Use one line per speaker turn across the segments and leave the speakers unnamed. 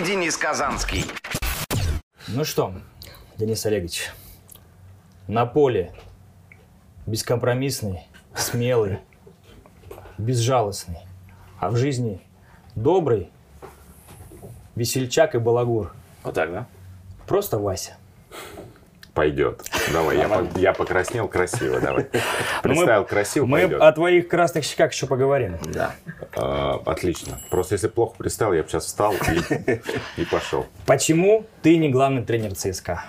и Денис Казанский.
Ну что, Денис Олегович, на поле бескомпромиссный, смелый, безжалостный, а в жизни добрый, весельчак и балагур.
Вот так, да?
Просто Вася.
Пойдет. Давай, я, я покраснел красиво, давай. Представил красиво,
Мы
пойдет.
о твоих красных щеках еще поговорим.
Да.
А, отлично. Просто если плохо представил, я бы сейчас встал и, и пошел.
Почему ты не главный тренер ЦСКА?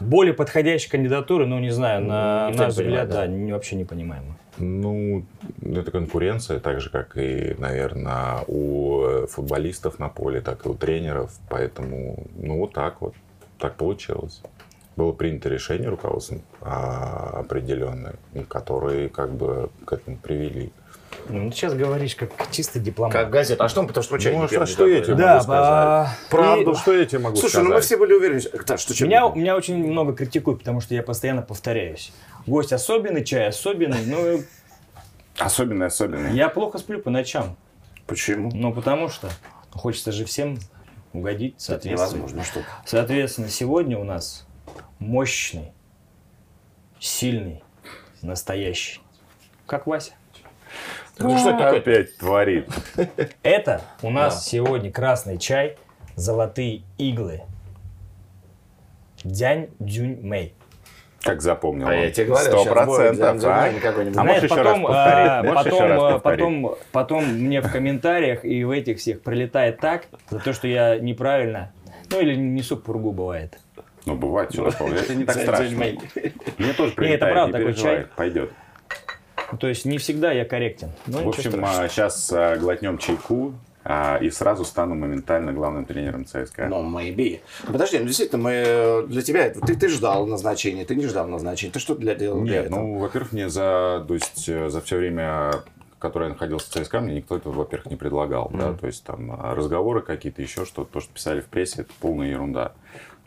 Более подходящей кандидатуры, ну, не знаю, на
Никто
наш взгляд, да,
да.
не- вообще непонимаемо.
Ну, это конкуренция, так же, как и, наверное, у футболистов на поле, так и у тренеров. Поэтому, ну, вот так вот. Так получилось. Было принято решение руководством а, определенное, которые как бы к этому привели.
Ну, ты сейчас говоришь как чистый дипломат.
Как газета. А что, потому что мы чай
Ну,
не
а
пьем,
что я
да,
тебе
да.
могу сказать? Правду,
и-
что я тебе могу
Слушай,
сказать?
ну мы все были уверены. Так, что чем?
Меня, меня очень много критикуют, потому что я постоянно повторяюсь. Гость особенный, чай особенный. Ну,
Особенный, особенный.
я плохо сплю по ночам.
Почему?
Ну, потому что хочется же всем угодить,
Это
соответственно.
невозможно, что
Соответственно, сегодня у нас мощный, сильный, настоящий. Как Вася.
Ну, что это
опять творит?
Это у нас
Да.
сегодня красный чай, золотые иглы. Дянь Дюнь Мэй.
Как запомнил
А
он.
я тебе говорю,
Сто процентов, а? А можешь еще
потом,
раз повторить?
а,
Можешь еще
потом,
раз повторить?
потом, потом мне в комментариях и в этих всех прилетает так, за то, что я неправильно, ну или несу пургу бывает.
Ну, бывает, что такое. Это не так страшно. Мне тоже
это
прилетает,
правда
не
такой
переживай, пойдет.
Ну, То есть не всегда я корректен.
В общем, сейчас глотнем чайку а, и сразу стану моментально главным тренером ЦСКА.
Ну, maybe. Подожди, ну действительно, мы э, для тебя это- ты, ты ждал назначения, ты не ждал назначения. Ты что для делал для
Нет,
этого?
ну, во-первых, мне за, то есть, э, за все время, которое я находился в ЦСКА, мне никто этого, во-первых, не предлагал. Да? То есть там а, разговоры какие-то, еще что-то, то, что писали в прессе, это полная ерунда.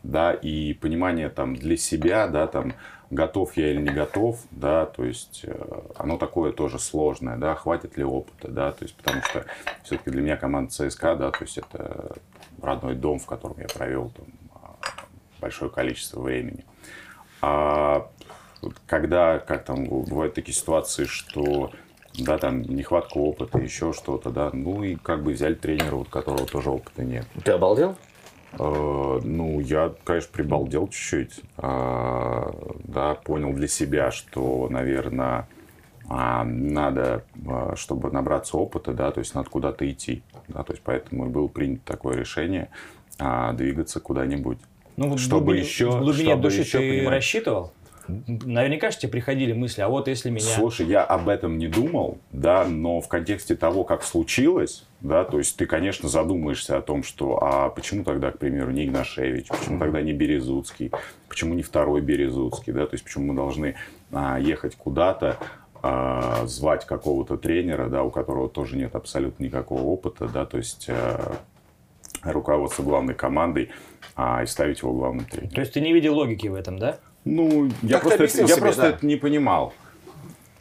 Да, и понимание там для себя, да, там, готов я или не готов, да, то есть э, оно такое тоже сложное, да, хватит ли опыта, да, то есть потому что все-таки для меня команда ЦСКА, да, то есть это родной дом, в котором я провел там а, большое количество времени. А когда, как там бывают такие ситуации, что да, там нехватка опыта, еще что-то, да, ну и как бы взяли тренера, вот, которого тоже опыта нет.
Ты обалдел?
Э, Ну, я, конечно, прибалдел чуть-чуть. А, Да, понял для себя, что, наверное, надо, а, чтобы набраться опыта, да, то есть надо куда-то идти. Да, то есть поэтому и было принято такое решение а, двигаться куда-нибудь.
Ну, вот
чтобы
глубине,
еще-
в глубине
чтобы
души
еще
ты
понимать.
рассчитывал? Наверняка же тебе приходили мысли, а вот если меня...
Слушай, я об этом не думал, да, но в контексте того, как случилось, да, то есть ты, конечно, задумаешься о том, что, а почему тогда, к примеру, не Игнашевич, почему тогда не Березуцкий, почему не второй Березуцкий, да, то есть почему мы должны а, ехать куда-то, а, звать какого-то тренера, да, у которого тоже нет абсолютно никакого опыта, да, то есть а, руководство главной командой а, и ставить его главным тренером.
То есть ты не видел логики в этом, да?
Ну, я просто, это, я
себе,
просто
да.
это не понимал.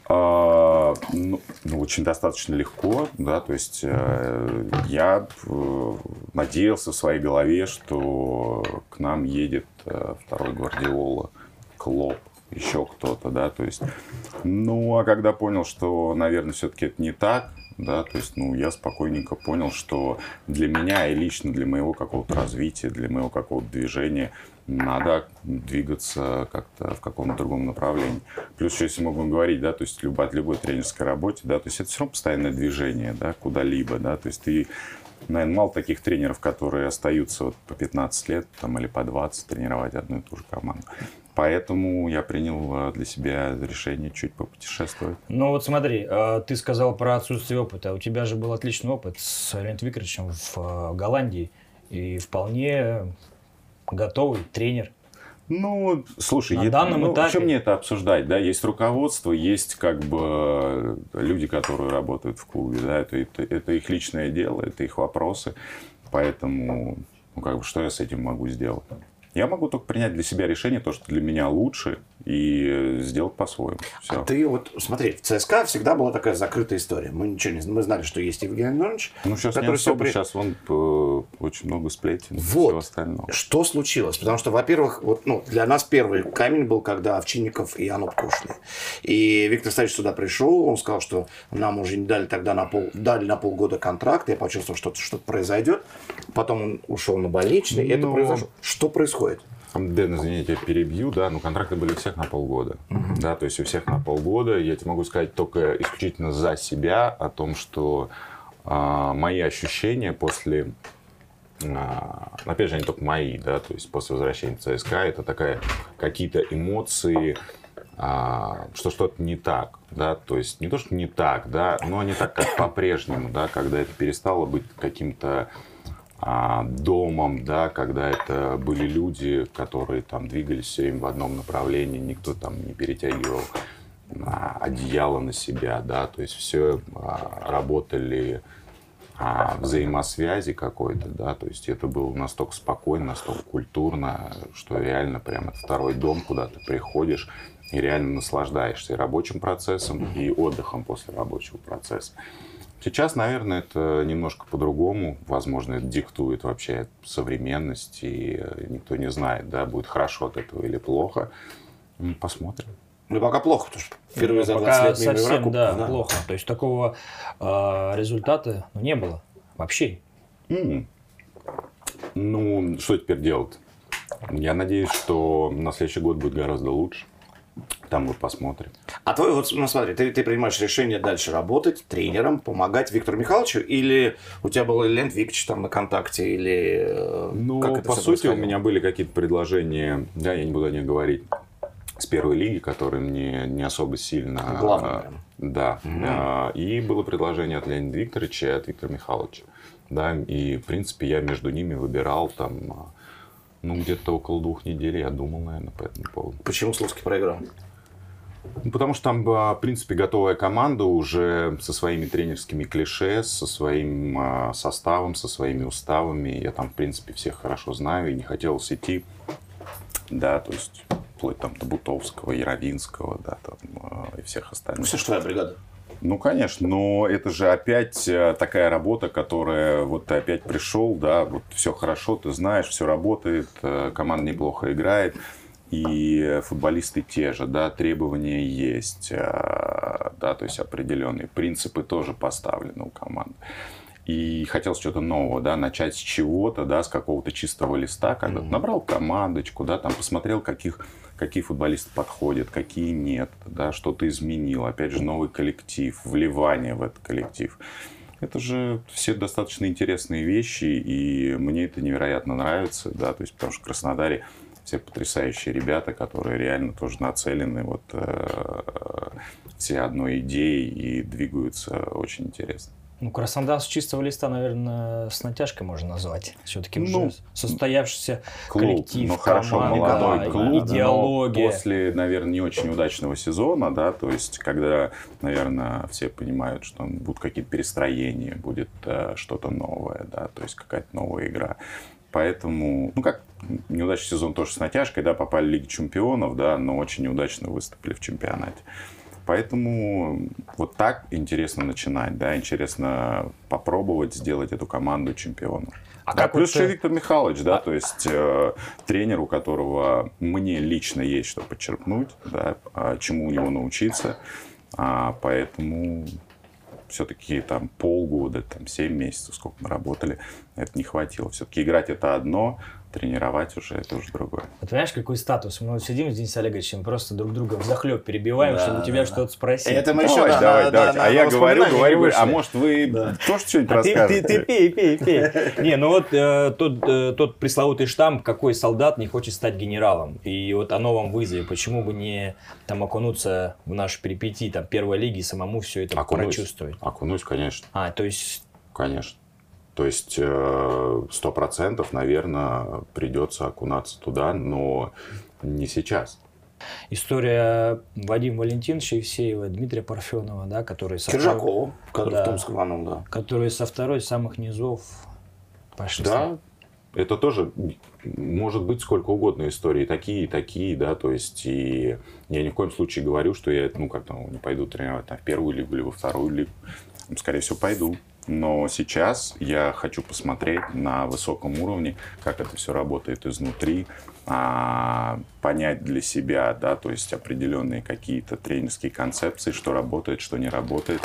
А, ну, ну, очень достаточно легко, да, то есть э, я э, надеялся в своей голове, что к нам едет э, второй Гвардиола, Клоп, еще кто-то, да, то есть, ну, а когда понял, что, наверное, все-таки это не так, да, то есть, ну, я спокойненько понял, что для меня и лично для моего какого-то развития, для моего какого-то движения надо двигаться как-то в каком-то другом направлении. Плюс еще, если мы будем говорить, да, то есть любо- от любой тренерской работе, да, то есть это все равно постоянное движение, да, куда-либо, да, то есть ты, наверное, мало таких тренеров, которые остаются вот по 15 лет там, или по 20 тренировать одну и ту же команду. Поэтому я принял э, для себя решение чуть попутешествовать.
Ну вот смотри, э, ты сказал про отсутствие опыта. У тебя же был отличный опыт с Леонидом Викторовичем в э, Голландии. И вполне готовый тренер.
Ну, слушай,
На данном
ну,
этапе-
чем мне это обсуждать, да? Есть руководство, есть как бы э, люди, которые работают в клубе, да, это, это, это их личное дело, это их вопросы, поэтому, ну, как бы, что я с этим могу сделать? Я могу только принять для себя решение, то, что для меня лучше, и сделать по-своему.
А ты вот, смотри, в ЦСКА всегда была такая закрытая история. Мы ничего не знаем. Мы знали, что есть Евгений Иванович,
Ну, сейчас не
который всё
особо,
при-
сейчас он э, очень много сплетен и
Вот.
всего остального.
Что случилось? Потому что, во-первых, вот, ну, для нас первый камень был, когда Овчинников и Анопка ушли. И Виктор Ставич сюда пришел, он сказал, что нам уже не дали тогда на, пол, дали на полгода контракт, я почувствовал, что что-то произойдет. Потом он ушел на больничный, и это
Ну,
произошло. Что происходит?
Дэн, извините, я перебью, да, но контракты были у всех на полгода. Да, то есть у всех на полгода. Я тебе могу сказать только исключительно за себя о том, что а, мои ощущения после, а, опять же, они только мои, да, то есть после возвращения в ЦСКА, это такая какие-то эмоции, а, что что-то не так, да, то есть не то, что не так, да, но не так, как по-прежнему, да, когда это перестало быть каким-то домом, да, когда это были люди, которые там двигались все время в одном направлении, никто там не перетягивал а, одеяло на себя, да, то есть все работали а, взаимосвязи какой-то, да, то есть это было настолько спокойно, настолько культурно, что реально прям это второй дом, куда ты приходишь и реально наслаждаешься и рабочим процессом, и отдыхом после рабочего процесса. Сейчас, наверное, это немножко по-другому. Возможно, это диктует вообще современность, и никто не знает, да, будет хорошо от этого или плохо. М, Посмотрим.
Ну, пока плохо, потому что впервые за 20
Пока
лет мимо
совсем,
Еврокубков,
да, плохо. То есть такого э, результата ну, не было вообще.
М. Ну, что теперь делать? Я надеюсь, что на следующий год будет гораздо лучше. Там мы посмотрим.
А твой, вот, ну смотри, ты, ты принимаешь решение дальше работать тренером, помогать Виктору Михайловичу, или у тебя был Леонид Викторович там на контакте, или э,
Ну,
как это
по сути, у меня были какие-то предложения, да, я не буду о них говорить, с первой лиги, которые мне не особо сильно...
Главное.
Да. А, И было предложение от Леонида Викторовича и от Виктора Михайловича. Да, и, в принципе, я между ними выбирал там, а, ну, где-то около двух недель я думал, наверное, по этому поводу.
Почему Слуцкий проиграл?
Ну, потому что там, в принципе, готовая команда уже со своими тренерскими клише, со своим а, составом, со своими уставами. Я там, в принципе, всех хорошо знаю и не хотелось идти. Да, то есть вплоть там до Бутовского, Яровинского, да, там, а, и всех
Ну,
остальных.
все, что твоя бригада.
Ну, конечно, но это же опять э, такая работа, которая вот ты опять пришел, да, вот все хорошо, ты знаешь, все работает, э, команда неплохо играет, и футболисты те же, да, требования есть, э, да, то есть определенные принципы тоже поставлены у команды. И хотелось что-то нового, да, начать с чего-то, да, с какого-то чистого листа, когда ты набрал командочку, да, там посмотрел, каких, какие футболисты подходят, какие нет, да, что-то изменил, опять же, новый коллектив, вливание в этот коллектив. Это же все достаточно интересные вещи, и мне это невероятно нравится, да, то есть потому что в Краснодаре все потрясающие ребята, которые реально тоже нацелены вот э, все одной идеей и двигаются очень интересно.
Ну, Краснодар с чистого листа, наверное, с натяжкой можно назвать. Все-таки
Ну,
уже состоявшийся
Клуб,
коллектив,
ну хорошо,
команда,
молодой
да,
клуб,
идеология.
но после, наверное, не очень удачного сезона, да, то есть, когда, наверное, все понимают, что будут какие-то перестроения, будет э, что-то новое, да, то есть какая-то новая игра. Поэтому, ну как, неудачный сезон тоже с натяжкой, да, попали в Лигу Чемпионов, да, но очень неудачно выступили в чемпионате. Поэтому вот так интересно начинать, да, интересно попробовать сделать эту команду чемпионом.
А
Да,
как
плюс
вот,
еще
э,
Виктор Михайлович, да, то есть э, тренер, у которого мне лично есть что подчеркнуть, да, а, чему у него научиться, А, поэтому все-таки там полгода, там 7 месяцев, сколько мы работали, это не хватило. Все-таки играть это одно, тренировать уже это уже другое.
Вот понимаешь, какой статус? Мы вот сидим с Денисом Олеговичем, просто друг друга взахлеб перебиваем,
Да,
чтобы у тебя
да,
что-то спросить.
Это мы еще
Давай,
да,
давай,
да,
давай.
да,
а
на
я говорю, говорю, говорю, а может вы тоже что-нибудь
А ты, ты,
расскажете?
ты пей, пей, пей. Не, ну вот э, тот, э, тот пресловутый штамп, какой солдат не хочет стать генералом. И вот о новом вызове. Почему бы не там окунуться в нашу перипетии там, первой лиги и самому все это
Окунусь.
прочувствовать?
Окунусь, конечно.
А, то есть
Конечно. То есть э, сто процентов, наверное, придется окунаться туда, но не сейчас.
история Вадима Валентиновича Евсеева, Дмитрия Парфенова, да, который со, второй,
Киржакова, который
Да.
в Томск рванул, да.
которые со второй самых низов пошли.
Да, это тоже может быть сколько угодно истории, такие и такие, да, то есть и я ни в коем случае говорю, что я, ну, как там, не пойду тренировать там, в первую лигу или во вторую лигу, скорее всего, пойду. Но сейчас я хочу посмотреть на высоком уровне, как это все работает изнутри, а, понять для себя, да, то есть определенные какие-то тренерские концепции, что работает, что не работает.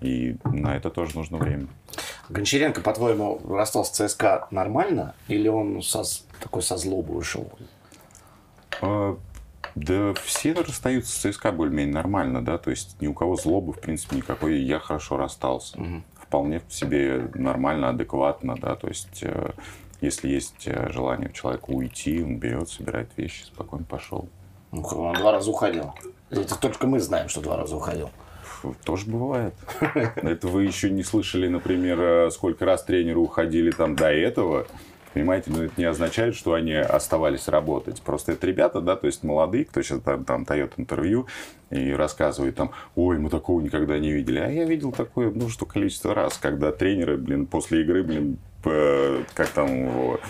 И на это тоже нужно время.
Гончаренко, по-твоему, расстался с ЦСКА нормально? Или он со, такой со злобой ушел?
А, да все расстаются с ЦСКА более-менее нормально, да, то есть ни у кого злобы, в принципе, никакой, я хорошо расстался. Угу. Вполне себе нормально, адекватно, да, то есть э, если есть э, желание у человека уйти, он берет, собирает вещи, спокойно пошел.
Ну, он два раза уходил. Это только мы знаем, что два раза уходил.
Тоже бывает. Это вы еще не слышали, например, э, сколько раз тренеры уходили там до этого. Понимаете, но это не означает, что они оставались работать. Просто это ребята, да, то есть молодые, кто сейчас там, там дает интервью и рассказывает там, ой, мы такого никогда не видели. А я видел такое множество количество раз, когда тренеры, блин, после игры, блин, как там его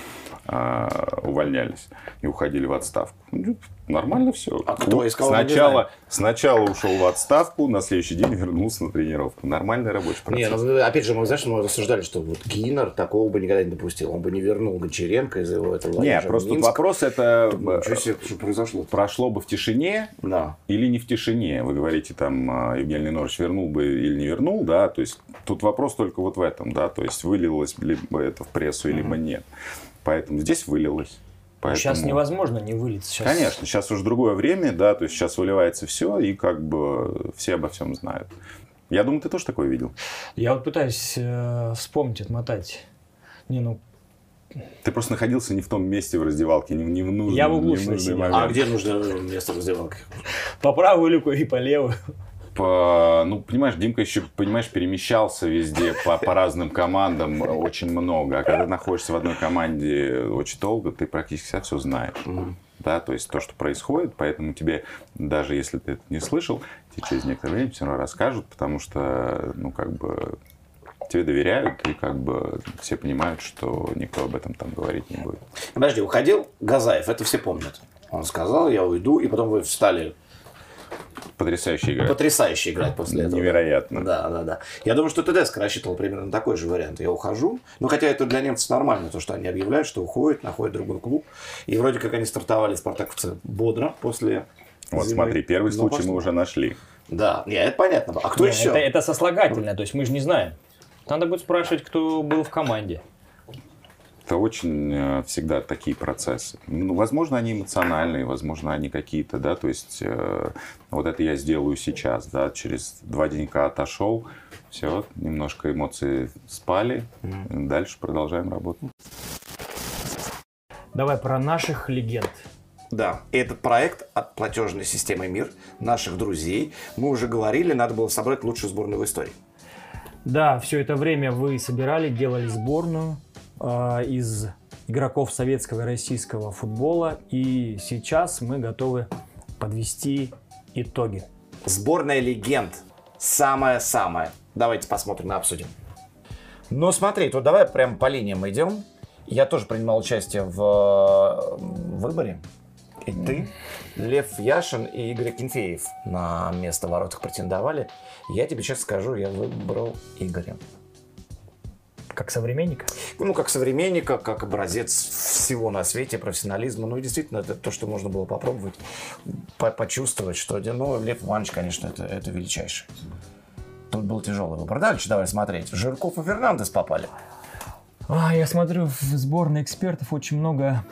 а, увольнялись и уходили в отставку. Ну, нормально все.
А кто искал?
Сначала, сначала ушел в отставку, на следующий день вернулся на тренировку. Нормальный рабочий процесс. Не,
ну, опять же, мы, знаешь, мы рассуждали, что вот Кинер такого бы никогда не допустил. Он бы не вернул Гончаренко из-за его этого
Нет, просто Минск. вопрос это...
Что, себе, что произошло?
Прошло бы в тишине
да.
или не в тишине. Вы говорите, там, а, Евгений Ленорович вернул бы или не вернул, да, то есть тут вопрос только вот в этом, да, то есть вылилось либо это в прессу, либо mm-hmm. нет. Поэтому здесь вылилось. Поэтому...
Сейчас невозможно не вылиться.
Сейчас... Конечно, сейчас уже другое время, да, то есть сейчас выливается все, и как бы все обо всем знают. Я думаю, ты тоже такое видел.
Я вот пытаюсь э, вспомнить, отмотать. Не, ну,
ты просто находился не в том месте в раздевалке, не, не в нужном,
Я в углу
А где нужно место в раздевалке?
По правую люку и по левую
ну, понимаешь, Димка еще, понимаешь, перемещался везде по, по разным командам очень много. А когда находишься в одной команде очень долго, ты практически все, все знаешь. Mm-hmm. Да, то есть то, что происходит, поэтому тебе, даже если ты это не слышал, тебе через некоторое время все равно расскажут, потому что, ну, как бы, тебе доверяют, и как бы все понимают, что никто об этом там говорить не будет.
Подожди, уходил Газаев, это все помнят. Он сказал, я уйду, и потом вы встали
Потрясающе играть.
Потрясающе играть после этого.
Невероятно.
Да, да, да. Я думаю, что Тедеско рассчитывал примерно такой же вариант. Я ухожу. Ну, хотя это для немцев нормально, то, что они объявляют, что уходят, находят другой клуб. И вроде как они стартовали спартаковцы бодро после
Вот зимы. смотри, первый Но случай после... мы уже нашли.
Да, нет, это понятно. А кто
нет,
еще?
Это, это сослагательное, то есть мы же не знаем. Надо будет спрашивать, кто был в команде.
Это очень э, всегда такие процессы. Ну, возможно, они эмоциональные, возможно, они какие-то, да, то есть э, вот это я сделаю сейчас, да, через два денька отошел, все, немножко эмоции спали, mm-hmm. дальше продолжаем работу.
Давай про наших легенд.
Да, этот проект от платежной системы МИР, наших друзей, мы уже говорили, надо было собрать лучшую сборную в истории.
Да, все это время вы собирали, делали сборную, из игроков советского и российского футбола. И сейчас мы готовы подвести итоги.
Сборная легенд. Самое-самое. Давайте посмотрим и обсудим. Ну, смотри, тут давай прям по линиям идем. Я тоже принимал участие в выборе. И ты, Лев Яшин и Игорь Кенфеев на место в воротах претендовали. Я тебе сейчас скажу, я выбрал Игоря.
Как современника?
Ну, как современника, как образец всего на свете, профессионализма. Ну, действительно, это то, что можно было попробовать, по почувствовать, что... Ну, Лев Иванович, конечно, это, это величайший. Тут был тяжелый выбор. Дальше давай смотреть. Жирков и Фернандес попали.
А, я смотрю, в сборной экспертов очень много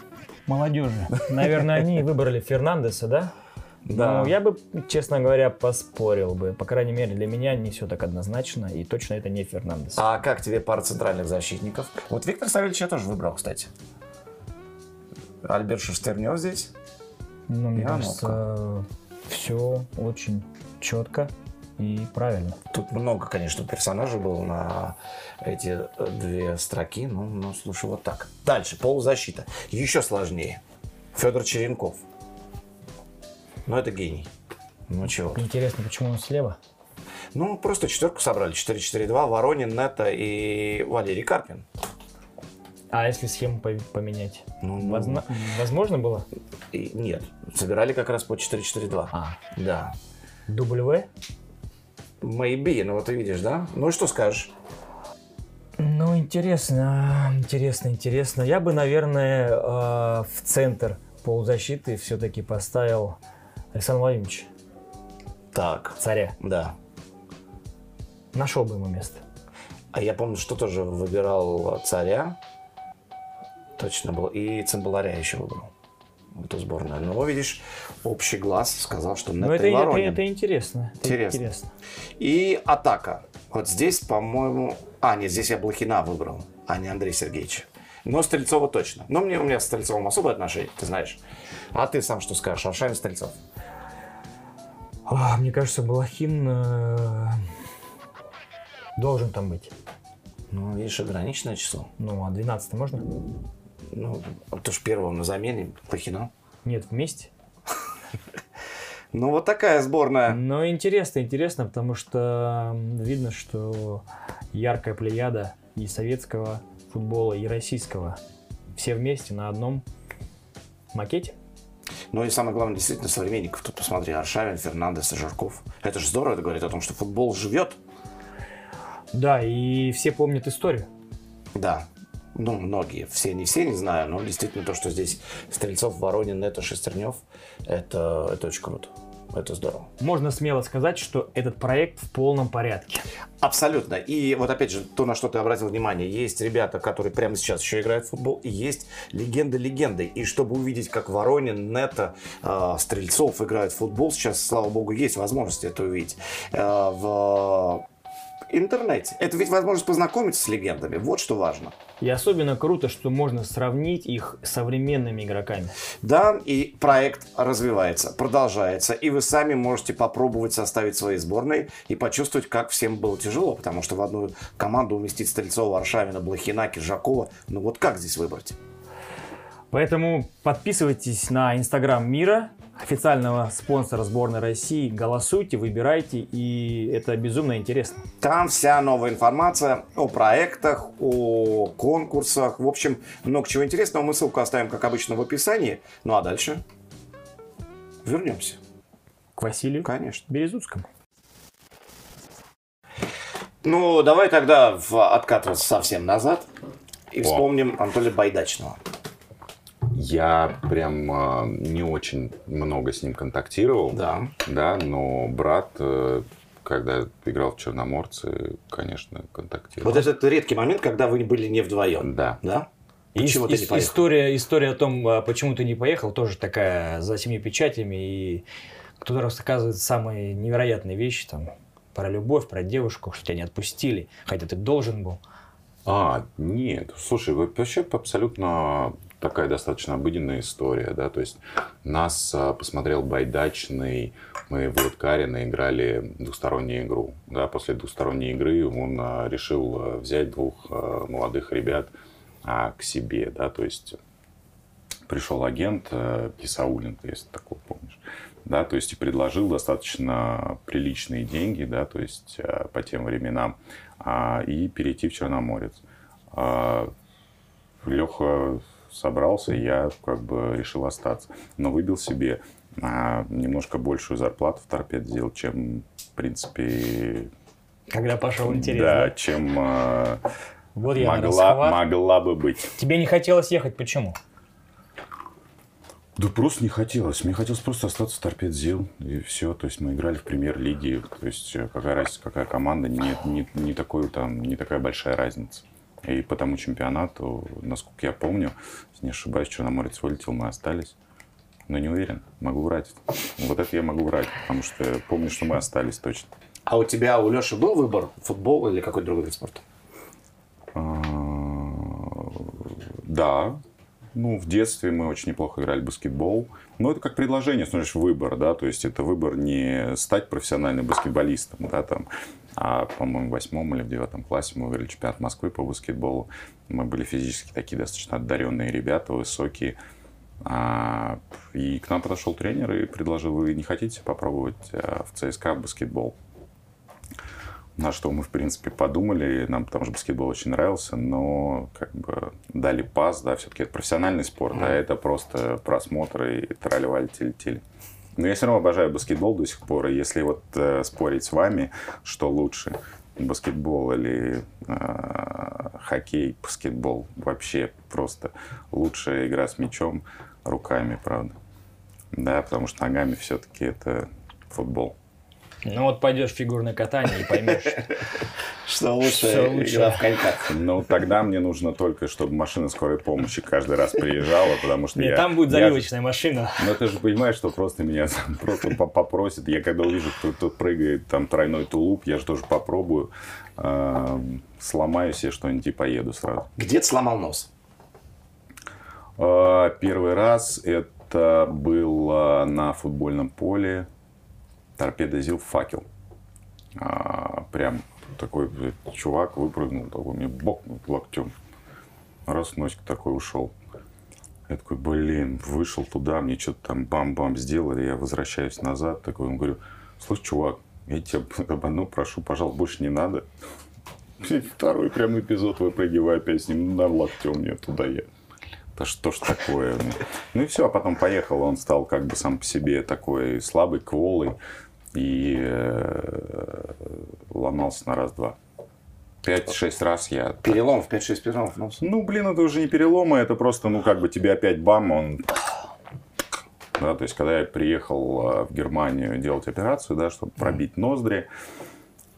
молодежи. Наверное, они выбрали Фернандеса, да? Да. Ну, я бы, честно говоря, поспорил бы. По крайней мере, для меня не все так однозначно, и точно это не Фернандес.
А как тебе пара центральных защитников? Вот Виктор Савельевич я тоже выбрал, кстати. Альберт Шестернев здесь.
Ну, мне кажется, все очень четко и правильно.
Тут много, конечно, персонажей было на эти две строки. Ну, ну, слушай, вот так. Дальше, полузащита. Еще сложнее. Федор Черенков. Ну, это гений. Ну, чего?
Интересно, почему он слева?
Ну, просто четверку собрали. 4-4-2, Воронин, Нета и Валерий Карпин.
А если схему поменять? Ну, ну, Возможно, возможно было?
И, нет, собирали как раз по 4-4-2.
А.
Да.
W?
Maybe, ну вот ты видишь, да? Ну и что скажешь?
интересно, интересно, интересно. Я бы, наверное, э, в центр полузащиты все-таки поставил Александра Владимировича,
Так,
царя.
да.
Нашел бы ему место.
А я помню, что тоже выбирал царя. Точно был. И Цимбаларя еще выбрал. В эту сборную. Но, видишь, общий глаз сказал, что
Ну,
Нетто
это, это, это интересно. Это
Интересно.
интересно.
И атака. Вот здесь, по-моему... А, нет, здесь я Блохина выбрал, а не Андрей Сергеевич. Но Стрельцова точно. Но мне, у меня с Стрельцовым особое отношение, ты знаешь. А ты сам что скажешь? Аршавин Стрельцов.
А, мне кажется, Балахин э, должен там быть.
Ну, видишь, ограниченное число.
Ну, а 12 можно?
Ну, то ж первого на замене Блохина.
Нет, вместе.
Ну, вот такая сборная.
Но интересно, интересно, потому что видно, что яркая плеяда и советского футбола, и российского. Все вместе на одном макете.
Ну и самое главное, действительно, современников. Тут посмотри, Аршавин, Фернандес и Жирков. Это же здорово, это говорит о том, что футбол живет.
Да, и все помнят историю.
Да. Ну, многие. Все, не все, не знаю, но действительно то, что здесь Стрельцов, Воронин, это Шестернев, это, это очень круто. Это здорово.
Можно смело сказать, что этот проект в полном порядке.
Абсолютно. И вот опять же, то, на что ты обратил внимание, есть ребята, которые прямо сейчас еще играют в футбол, и есть легенды легенды. И чтобы увидеть, как Воронин, Нета, э, Стрельцов играют в футбол, сейчас, слава богу, есть возможность это увидеть э, в интернете. Это ведь возможность познакомиться с легендами. Вот что важно.
И особенно круто, что можно сравнить их с современными игроками.
Да, и проект развивается, продолжается, и вы сами можете попробовать составить свои сборные и почувствовать, как всем было тяжело, потому что в одну команду уместить Стрельцова, Аршавина, Блохина, Киржакова, ну вот как здесь выбрать?
Поэтому подписывайтесь на Инстаграм Мира, официального спонсора сборной России. Голосуйте, выбирайте, и это безумно интересно.
Там вся новая информация о проектах, о конкурсах, в общем, много чего интересного. Мы ссылку оставим, как обычно, в описании. Ну а дальше вернемся,
К Василию
конечно.
Березутскому.
Ну, давай тогда в- откатываться совсем назад и
О.
вспомним Анатолия Байдачного.
Я прям а, не очень много с ним контактировал.
Да.
Да, но брат, э, когда играл в Черноморце, конечно, контактировал.
Вот этот редкий момент, когда вы были не вдвоем.
Да.
Да?
И
Почему ты
ис-
не поехал?
история, история о том, а, почему ты не поехал, тоже такая за семью печатями. И кто-то рассказывает самые невероятные вещи там, про любовь, про девушку, что тебя не отпустили, хотя ты должен был.
А, нет, слушай, вы- вообще абсолютно такая достаточно обыденная история, да, то есть нас а, посмотрел Байдачный, мы в Луткарино играли двустороннюю игру, да, после двусторонней игры он а, решил а, взять двух молодых ребят к себе, да, то есть пришел агент Кисаулин, если такого помнишь, да, то есть и предложил достаточно приличные деньги, да, то есть по тем временам, и перейти в Черноморец. Леха собрался, я как бы решил остаться, но выбил себе а, немножко большую зарплату в торпед сделал, чем, в принципе,
Когда пошел интерес.
да,
да?
чем а,
Вот я
могла, могла бы быть.
Тебе не хотелось ехать, почему?
Да просто не хотелось. Мне хотелось просто остаться в торпед ЗИЛ, и все. То есть мы играли в премьер-лиге. То есть э, какая разница, какая команда, нет, не, не, такой, там, не такая большая разница. И по тому чемпионату, насколько я помню, если не ошибаюсь, Черноморец вылетел, мы остались. Но не уверен, могу врать. Вот это я могу врать, потому что помню, что мы остались точно.
А у тебя, у Леши был выбор? Футбол или какой-то другой вид спорта?
А, Да. Ну, в детстве мы очень неплохо играли в баскетбол. Но это как предложение, смотришь, выбор, да, то есть это выбор не стать профессиональным баскетболистом, да, там, а, по-моему, в восьмом или в девятом классе мы выиграли чемпионат Москвы по баскетболу. Мы были физически такие достаточно одаренные ребята, высокие. А, и к нам подошел тренер и предложил, вы не хотите попробовать а, в ЦСКА баскетбол? На что мы, в принципе, подумали, нам потому что баскетбол очень нравился, но как бы дали пас, да, все-таки это профессиональный спорт, а это просто просмотры и тролливали телетели. Но я все равно обожаю баскетбол до сих пор, и если вот э, спорить с вами, что лучше, баскетбол или э, хоккей, баскетбол вообще просто лучшая игра с мячом руками, правда. Да, потому что ногами все-таки это футбол.
Ну вот пойдешь в фигурное катание и поймешь,
Что лучше
Что лучше.
игра в конька.
Ну, тогда мне нужно только, чтобы машина скорой помощи каждый раз приезжала, потому что
Нет,
я...
там будет
я
заливочная машина.
Ну, ты же понимаешь, что просто меня просто по- попросят. Я когда увижу, кто тут прыгает, там тройной тулуп, я же тоже попробую. А, Сломаю себе что-нибудь и поеду сразу.
Где ты сломал нос?
А, Первый раз это было на футбольном поле. Торпеда ЗИЛ факел. А, Прям такой блядь, чувак выпрыгнул, такой мне бокнул локтем. Раз носик такой ушел. Я такой, блин, вышел туда, мне что-то там бам-бам сделали, я возвращаюсь назад, такой, ему говорю, слушай, чувак, я тебя об одном прошу, пожалуйста, больше не надо. Второй прям эпизод выпрыгиваю опять с ним на локтем мне туда я. Да что ж такое? ну? Ну и все, а потом поехал, он стал как бы сам по себе такой слабый, кволый и э, ломался на раз-два. Пять-шесть раз я...
Перелом в 5-6 переломов.
Ну, блин, это уже не переломы, это просто, ну, как бы тебе опять бам, он... Да, то есть, когда я приехал э, в Германию делать операцию, да, чтобы пробить ноздри,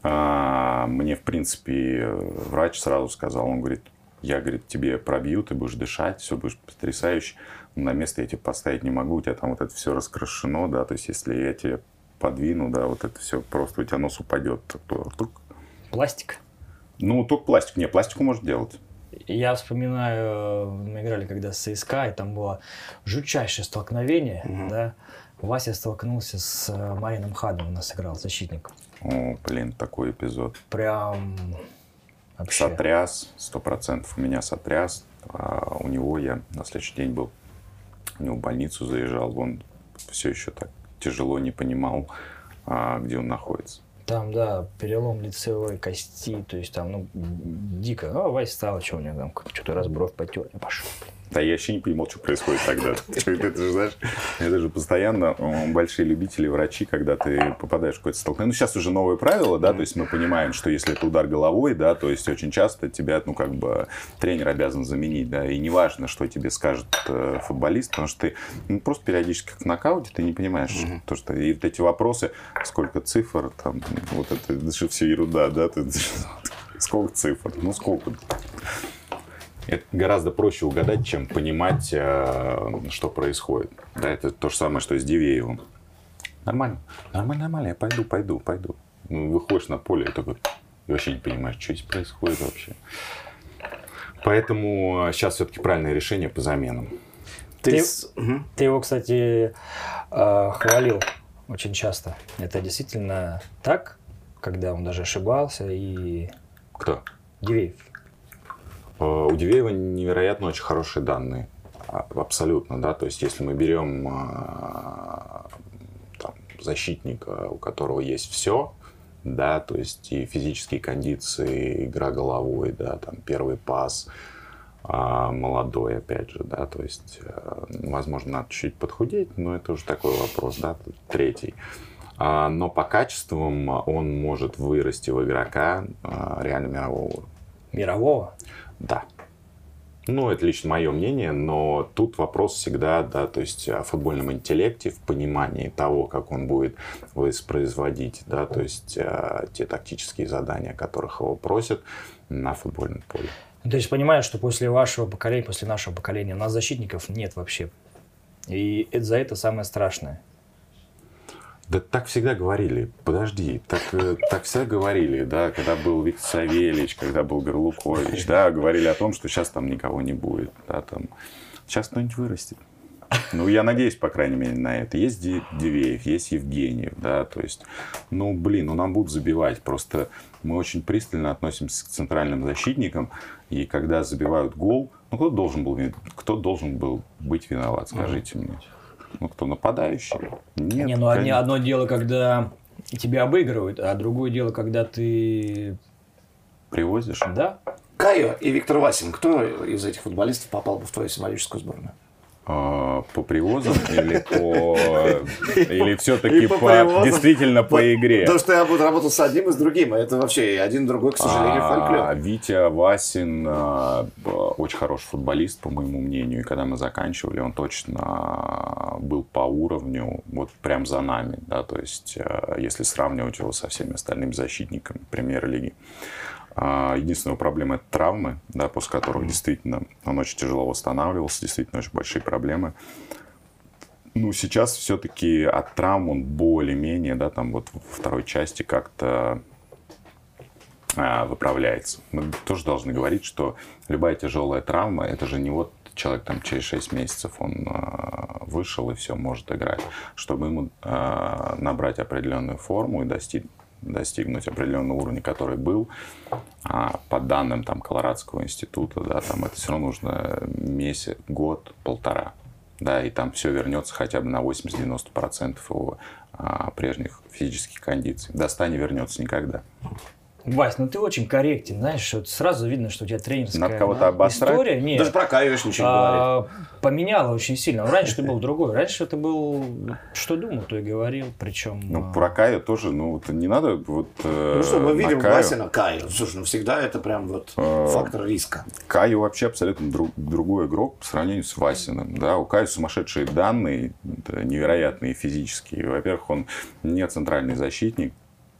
а, мне, в принципе, врач сразу сказал, он говорит, я, говорит, тебе пробью, ты будешь дышать, все будешь потрясающе, на место я тебе поставить не могу, у тебя там вот это все раскрашено, да, то есть, если я тебе подвину, да, вот это все просто у тебя нос упадет, то тук.
Пластик.
Ну, только пластик, не, пластику может делать.
Я вспоминаю, мы играли когда с ЦСКА, и там было жутчайшее столкновение, да. Вася столкнулся с э, Марином Хадом, у нас играл защитник.
О, блин, такой эпизод.
Прям вообще.
Сотряс, сто процентов у меня сотряс. А у него я на следующий день был, у него в больницу заезжал, он все еще так тяжело не понимал, а, где он находится.
Там, да, перелом лицевой кости, то есть там, ну, дико. Ну, Вася стал, что у него там, что-то раз бровь потер, пошел.
Да я вообще не понимал, что происходит тогда. Это же, знаешь, это же постоянно большие любители врачи, когда ты попадаешь в какое-то столкновение. Ну, сейчас уже новые правила, да, то есть мы понимаем, что если это удар головой, да, то есть очень часто тебя, ну, как бы тренер обязан заменить, да, и неважно, что тебе скажет э, футболист, потому что ты ну, просто периодически как в нокауте, ты не понимаешь, то, что и вот эти вопросы, сколько цифр, там, вот это, это же все ерунда, да, ты- сколько цифр, ну, сколько, это гораздо проще угадать, чем понимать, э, что происходит. Да, это то же самое, что с Дивеевым. Нормально, нормально, нормально, я пойду, пойду, пойду. Ну, выходишь на поле и такой, и вообще не понимаешь, что здесь происходит вообще. Поэтому сейчас все-таки правильное решение по заменам.
Ты,
Ты-
с- Мгм.
Ты его, кстати, э, хвалил очень часто. Это действительно так, когда он даже ошибался, и
Кто?
Дивеев.
Э, У Дивеева невероятно очень хорошие данные. А, Абсолютно, да. То есть, если мы берем а, там, защитника, у которого есть все, да, то есть и физические кондиции, игра головой, да, там первый пас, а, молодой, опять же, да, то есть, э, возможно, надо чуть подхудеть, но это уже такой вопрос, да, третий. Но по качествам он может вырасти в игрока а, реально мирового уровня.
Мирового.
Да. Ну, это лично мое мнение, но тут вопрос всегда, да, то есть о футбольном интеллекте, в понимании того, как он будет воспроизводить, да, то есть э, те тактические задания, которых его просят на футбольном поле.
То есть понимаешь, что после вашего поколения, после нашего поколения у нас защитников нет вообще. И это, за это самое страшное.
Да так всегда говорили. Подожди, так, э, так всегда говорили, да, когда был Виктор Савельевич, когда был Горлукович, да, говорили о том, что сейчас там никого не будет, да, там. Сейчас кто-нибудь вырастет. Ну, я надеюсь, по крайней мере, на это. Есть Ди- Дивеев, есть Евгеньев, да, то есть, ну, блин, ну, нам будут забивать. Просто мы очень пристально относимся к центральным защитникам, и когда забивают гол, ну, кто должен был, кто должен был быть виноват, скажите мне? Ну, кто нападающий? Нет.
Не, ну одни-
конечно.
одно дело, когда тебя обыгрывают, а другое дело, когда ты...
Привозишь?
Да?
Кайо и Виктор Васин, кто из этих футболистов попал бы в твою символическую сборную?
А, по привозам или по или все-таки
по
по, действительно по игре?
Потому что я вот работал с одним и с другим. а Это вообще один другой, к сожалению,
А,
фольклор.
Витя Васин а, очень хороший футболист, по моему мнению. И когда мы заканчивали, он точно был по уровню, вот прям за нами. Да? То есть, если сравнивать его со всеми остальными защитниками премьер-лиги. А, Единственная проблема это травмы, да, после которых действительно он очень тяжело восстанавливался, действительно очень большие проблемы. Ну, сейчас все-таки от травм он более-менее, да, там вот во второй части как-то а, выправляется. Мы тоже должны говорить, что любая тяжелая травма, это же не вот человек там через 6 месяцев он а, вышел и все, может играть. Чтобы ему а, набрать определенную форму и достиг, достигнуть определенного уровня, который был, а, по данным там Колорадского института, да, там это все равно нужно месяц, год, полтора. Да, и там все вернется хотя бы на 80-90% его а, прежних физических кондиций. До 100 не вернется никогда.
Вась, ну ты очень корректен, знаешь, вот сразу видно, что у тебя тренерская
Надо кого-то обосрать?
история. Нет,
Даже про Каевиш ничего не говорит.
а, поменяла очень сильно. Раньше ты был другой. Раньше ты был, что думал, то и говорил. Причем...
Ну,
а,
про Каю тоже, ну, вот не надо вот... э,
Ну что, мы видим
Каю-
Васина Каю. Слушай, ну всегда это прям вот
А.
фактор риска.
Каю вообще абсолютно друг- другой игрок по сравнению с Васиным. Да? У Каю сумасшедшие данные, невероятные физические. Во-первых, он не центральный защитник,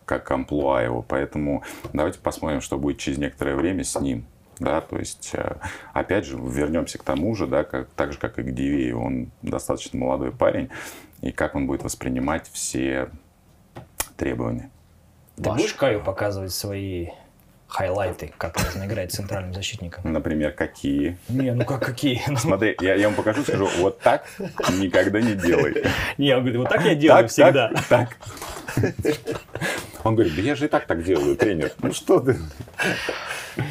как амплуа его, поэтому давайте посмотрим, что будет через некоторое время с ним. Да, то есть, э, опять же, вернемся к тому же, да, как, так же, как и к Дивею, он достаточно молодой парень, и как он будет воспринимать все требования.
Ты
Ваш.
будешь Каю показывать свои хайлайты, как нужно играть центральным защитником?
Например, какие?
Не, ну как какие? Ну,
Смотри, я, я вам покажу, скажу, вот так никогда не делай.
Не, он говорит, вот так я делаю
Так,
всегда.
так, так. Он говорит, да я же и так так делаю, тренер.
Ну что ты?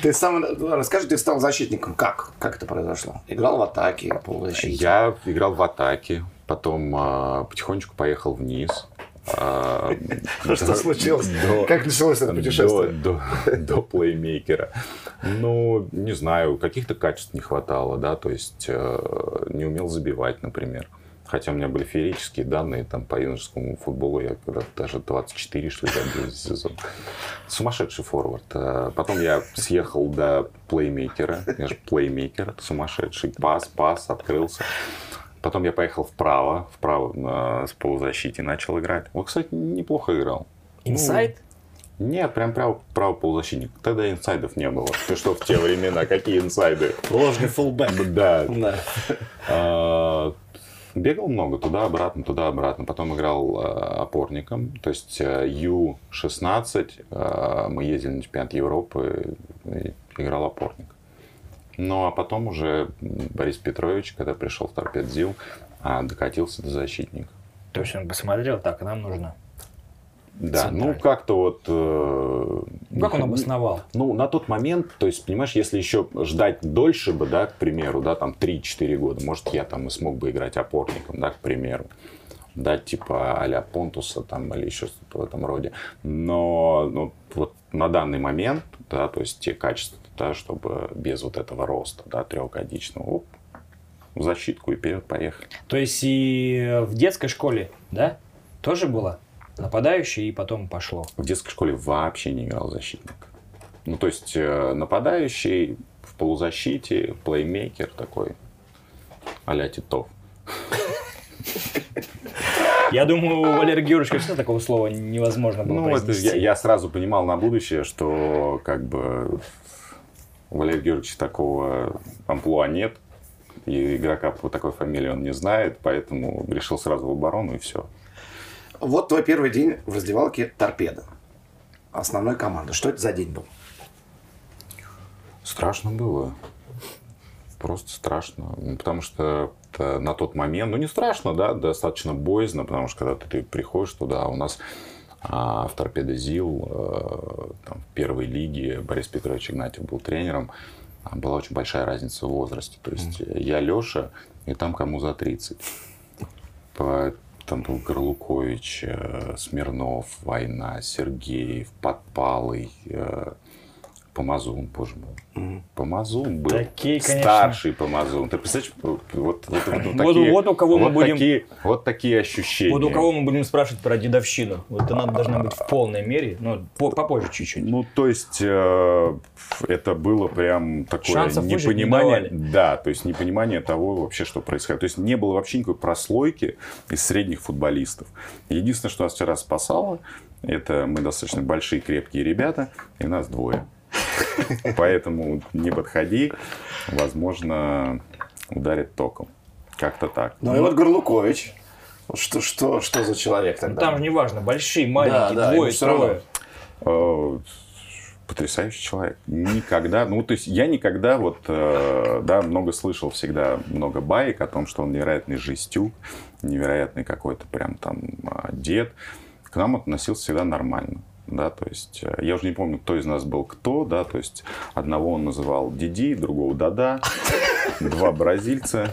Ты сам расскажи, ты стал защитником. Как? Как это произошло? Играл в атаке, полузащите.
Я играл в атаке, потом а, потихонечку поехал вниз. А,
Что случилось?
до-
Как началось это путешествие?
До, до, до плеймейкера. Ну, не знаю, каких-то качеств не хватало, да, то есть э, не умел забивать, например. Хотя у меня были феерические данные там по юношескому футболу, я когда-то даже 24, что ли, забил за сезон. Сумасшедший форвард. А Потом я съехал до плеймейкера, я же плеймейкер, сумасшедший. Пас, пас, открылся. Потом я поехал вправо, вправо на, с полузащите начал играть. Вот, кстати, неплохо играл.
Инсайд?
Нет, прям право, право полузащитник. Тогда инсайдов не было. Ты что, в те времена, какие инсайды?
Ложный фулбэк.
Да. Бегал много, туда-обратно, туда-обратно. Потом играл а, опорником. То есть а, Ю-16, а, мы ездили на чемпионат Европы, играл опорник. Ну, а потом уже Борис Петрович, когда пришел в Торпед ЗИЛ, докатился до защитника.
То есть он посмотрел, так, нам нужно.
Да, ну как-то вот... э,
Как он обосновал?
Ну, на тот момент, то есть, понимаешь, если еще ждать дольше бы, да, к примеру, да, там 3-4 года, может, я там и смог бы играть опорником, да, к примеру. Да, типа а-ля Понтуса там или еще что-то в этом роде. Но ну, вот на данный момент, да, то есть те качества, да, чтобы без вот этого роста, да, трехгодичного, оп, в защитку и вперед поехали.
То есть и в детской школе, да, тоже было нападающий, и потом пошло.
В детской школе вообще не играл защитник. Ну, то есть э, нападающий в полузащите, плеймейкер такой, а-ля Титов.
Я думаю, у Валерия Георгиевича вообще такого слова невозможно было
Ну, это я, я сразу понимал на будущее, что как бы у Валерия Георгиевича такого амплуа нет, и игрока по такой фамилии он не знает, поэтому решил сразу в оборону и все.
Вот твой первый день в раздевалке торпеда. Основной команды. Что это за день был?
Страшно было. Просто страшно. Ну, Потому что на тот момент, ну не страшно, да, достаточно боязно, потому что когда ты, ты приходишь туда, у нас а, в Торпедо ЗИЛ, э, там, в первой лиге Борис Петрович Игнатьев был тренером, а, была очень большая разница в возрасте. То есть э, я Леша, и там кому за 30. По- Там был Горлукович, э, Смирнов, Война, Сергеев, Подпалый, э, Помазун, боже мой. Помазун был.
Такие, конечно.
Старший Помазун. Ты представляешь, вот, вот, вот, вот, такие,
вот у кого мы
вот
будем-
такие, вот такие ощущения.
Вот у кого мы будем спрашивать про дедовщину? Вот она должна быть в полной мере, но по- попозже чуть-чуть.
Ну, то есть, э, это было прям такое
Шансов не
непонимание.
давали.
да, то есть, непонимание того вообще, что происходит. То есть, не было вообще никакой прослойки из средних футболистов. Единственное, что нас вчера спасало, это мы достаточно большие, крепкие ребята, и нас двое. Поэтому не подходи, возможно, ударит током. Как-то так.
Ну и вот Горлукович. Что, что, что за человек
Ну,
тогда?
Там же неважно, большие, маленькие,
да, ему
двое,
равно.
трое.
Э, Потрясающий человек. Никогда, ну, то есть я никогда вот, э, да, много слышал всегда, много баек о том, что он невероятный жестюк, невероятный какой-то прям там дед. К нам относился всегда нормально. Да, то есть э, я уже не помню, кто из нас был кто, да, то есть одного он называл Диди, другого Дада, два бразильца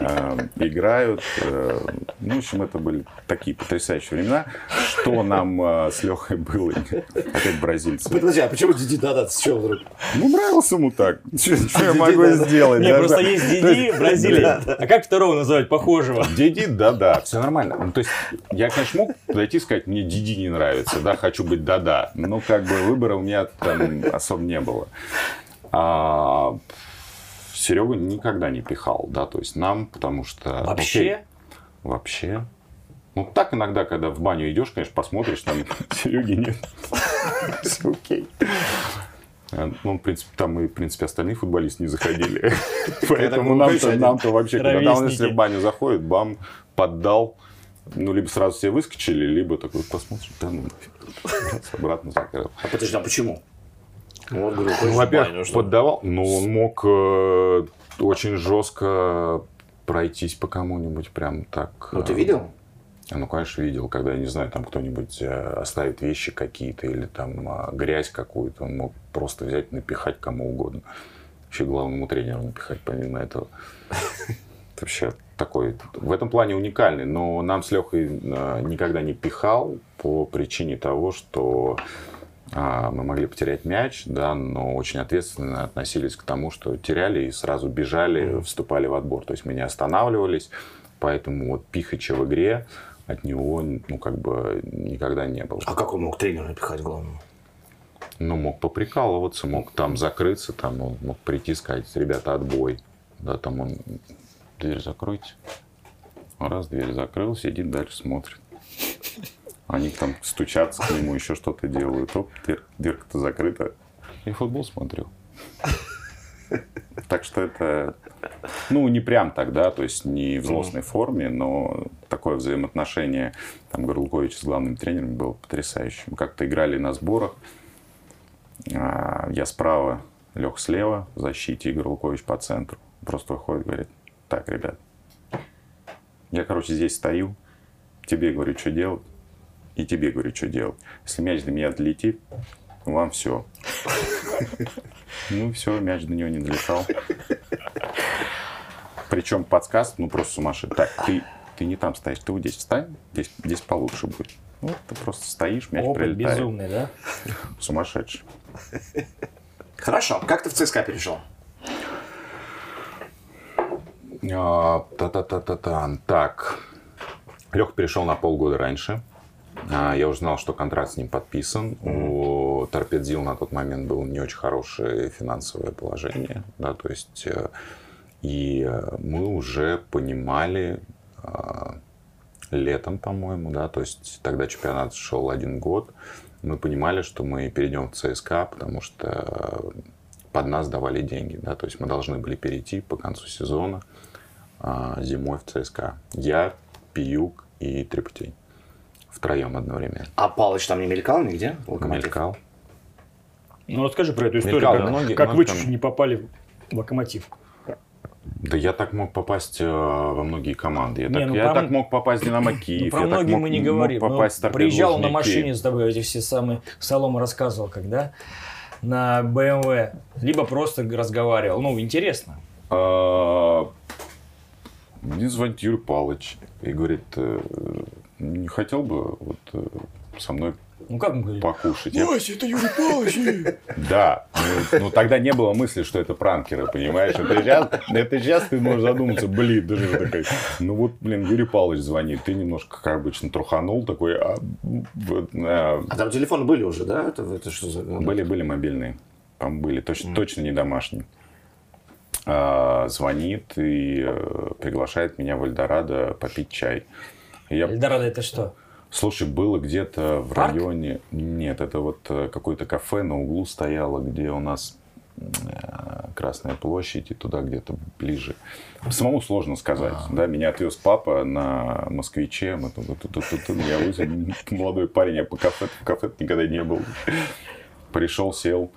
э, играют. э, ну, в общем, это были такие потрясающие времена. Что нам э, с Лехой было? Опять бразильцы.
Подожди, а почему Диди да с чего вдруг?
Ну, нравился ему так. Что я могу
да, да.
сделать?
Не,
да,
просто
да.
есть Диди в Бразилии. А как второго называть похожего?
Диди, да-да, все нормально. Ну, то есть, я, конечно, мог подойти и сказать, мне Диди не нравится, да, хочу быть да-да. Но, как бы, выбора у меня там особо не было. А Серегу никогда не пихал, да, то есть нам, потому что... окей,
Вообще?
Вообще. Ну, так иногда, когда в баню идешь, конечно, посмотришь, там Сереги нет. Всё окей. А, Ну, в принципе, там и, в принципе, остальные футболисты не заходили. Поэтому нам-то нам-то вообще, когда он, если в баню заходит, бам, поддал, ну, либо сразу все выскочили, либо такой посмотришь, да ну, нафиг. Обратно закрыл.
А подожди, а почему? Вот Горлукович
Ну, во-первых, поддавал, но он мог э, очень жестко пройтись по кому-нибудь прям так.
Ну, ты
э,
видел?
а, Ну, конечно, видел, когда, я не знаю, там кто-нибудь э, оставит вещи какие-то или там а, грязь какую-то, он мог просто взять напихать кому угодно. Еще главному тренеру напихать, помимо этого. Это Вообще такой, в этом плане уникальный, но нам с Лехой э, никогда не пихал по причине того, что а, мы могли потерять мяч, да, но очень ответственно относились к тому, что теряли и сразу бежали, вступали в отбор. То есть мы не останавливались, поэтому вот пихача в игре от него, ну, как бы никогда не было.
А как он мог тренера напихать главному?
Ну, мог поприкалываться, мог там закрыться, там он мог прийти сказать, ребята, отбой. Да, там он, дверь закройте. Раз, дверь закрыл, сидит дальше, смотрит. Они там стучатся к нему, еще что-то делают. Оп, дверь- дверка-то закрыта. И футбол смотрю. Так что это, ну, не прям так, да, то есть не в злостной форме, но такое взаимоотношение там Горлуковича с главным тренером было потрясающим. Как-то играли на сборах, а, я справа, Лех слева, в защите, Игорь Лукович по центру. Просто выходит, говорит, так, ребят, я, короче, здесь стою, тебе говорю, что делать, и тебе говорю, что делать. Если мяч до меня долетит, вам все. Ну, все, мяч до него не долетал. Причем подсказ, ну, просто сумасшедший. Так, ты, ты не там стоишь, ты вот здесь встань, здесь, здесь получше будет. Ну, ты просто стоишь, мяч
Опыт
прилетает.
безумный, да?
Сумасшедший.
Хорошо. Как ты в ЦСКА перешел?
А, Та-та-та-та-та. Так. Леха перешел на полгода раньше. А, Я уже знал, что контракт с ним подписан. У Торпедзил на тот момент было не очень хорошее финансовое положение. Да, то есть, э, и мы уже понимали а, летом, по-моему, да, то есть тогда чемпионат шел один год, мы понимали, что мы перейдем в ЦСКА, потому что под нас давали деньги, да, то есть мы должны были перейти по концу сезона а, зимой в ЦСКА. Я, Пиюк и Трепетей. Втроем одновременно.
А Палыч там не мелькал нигде? «Локомотив»?
Мелькал.
Ну, расскажи про эту историю,
Мелькал,
как,
многие-
как вы
многие
чуть
там-
не попали в локомотив.
Да я так мог попасть э, во многие команды. Я,
Не,
так,
ну,
я
про-
так мог попасть в Динамо
Ну,
Киев.
про
я так
многие
мог,
мы не
мог
говорим. но
попасть
приезжал на машине с тобой эти все самые Солома рассказывал, когда на БМВ, либо просто разговаривал. Ну, интересно.
А, Мне звонит Юрий Павлович и говорит, э, не хотел бы вот э, со мной
Ну как мы говорили?
покушать. Я-
Вася, это Юрий Павлович!
Да, ну, ну, тогда не было мысли, что это пранкеры, понимаешь? Это сейчас, это сейчас ты можешь задуматься, блин, даже такой, ну вот, блин, Юрий Павлович звонит, ты немножко, как обычно, труханул такой, а, вот, а,
А там телефоны были уже, да? Это, это что за...
были, были мобильные, по были, точно, точно не домашние. А, звонит и э, приглашает меня в Эльдорадо попить чай. Я
Эльдорадо это что?
Слушай, было где-то в
Парк?
районе... Нет, это вот э, какое-то кафе на углу стояло, где у нас э, Красная площадь и туда где-то ближе. Самому сложно сказать. Да, меня отвез папа на москвиче. Мы тут, тут, тут, тут, тут, я вызов, молодой парень, я по кафе, в кафе никогда не был. Пришел, сел.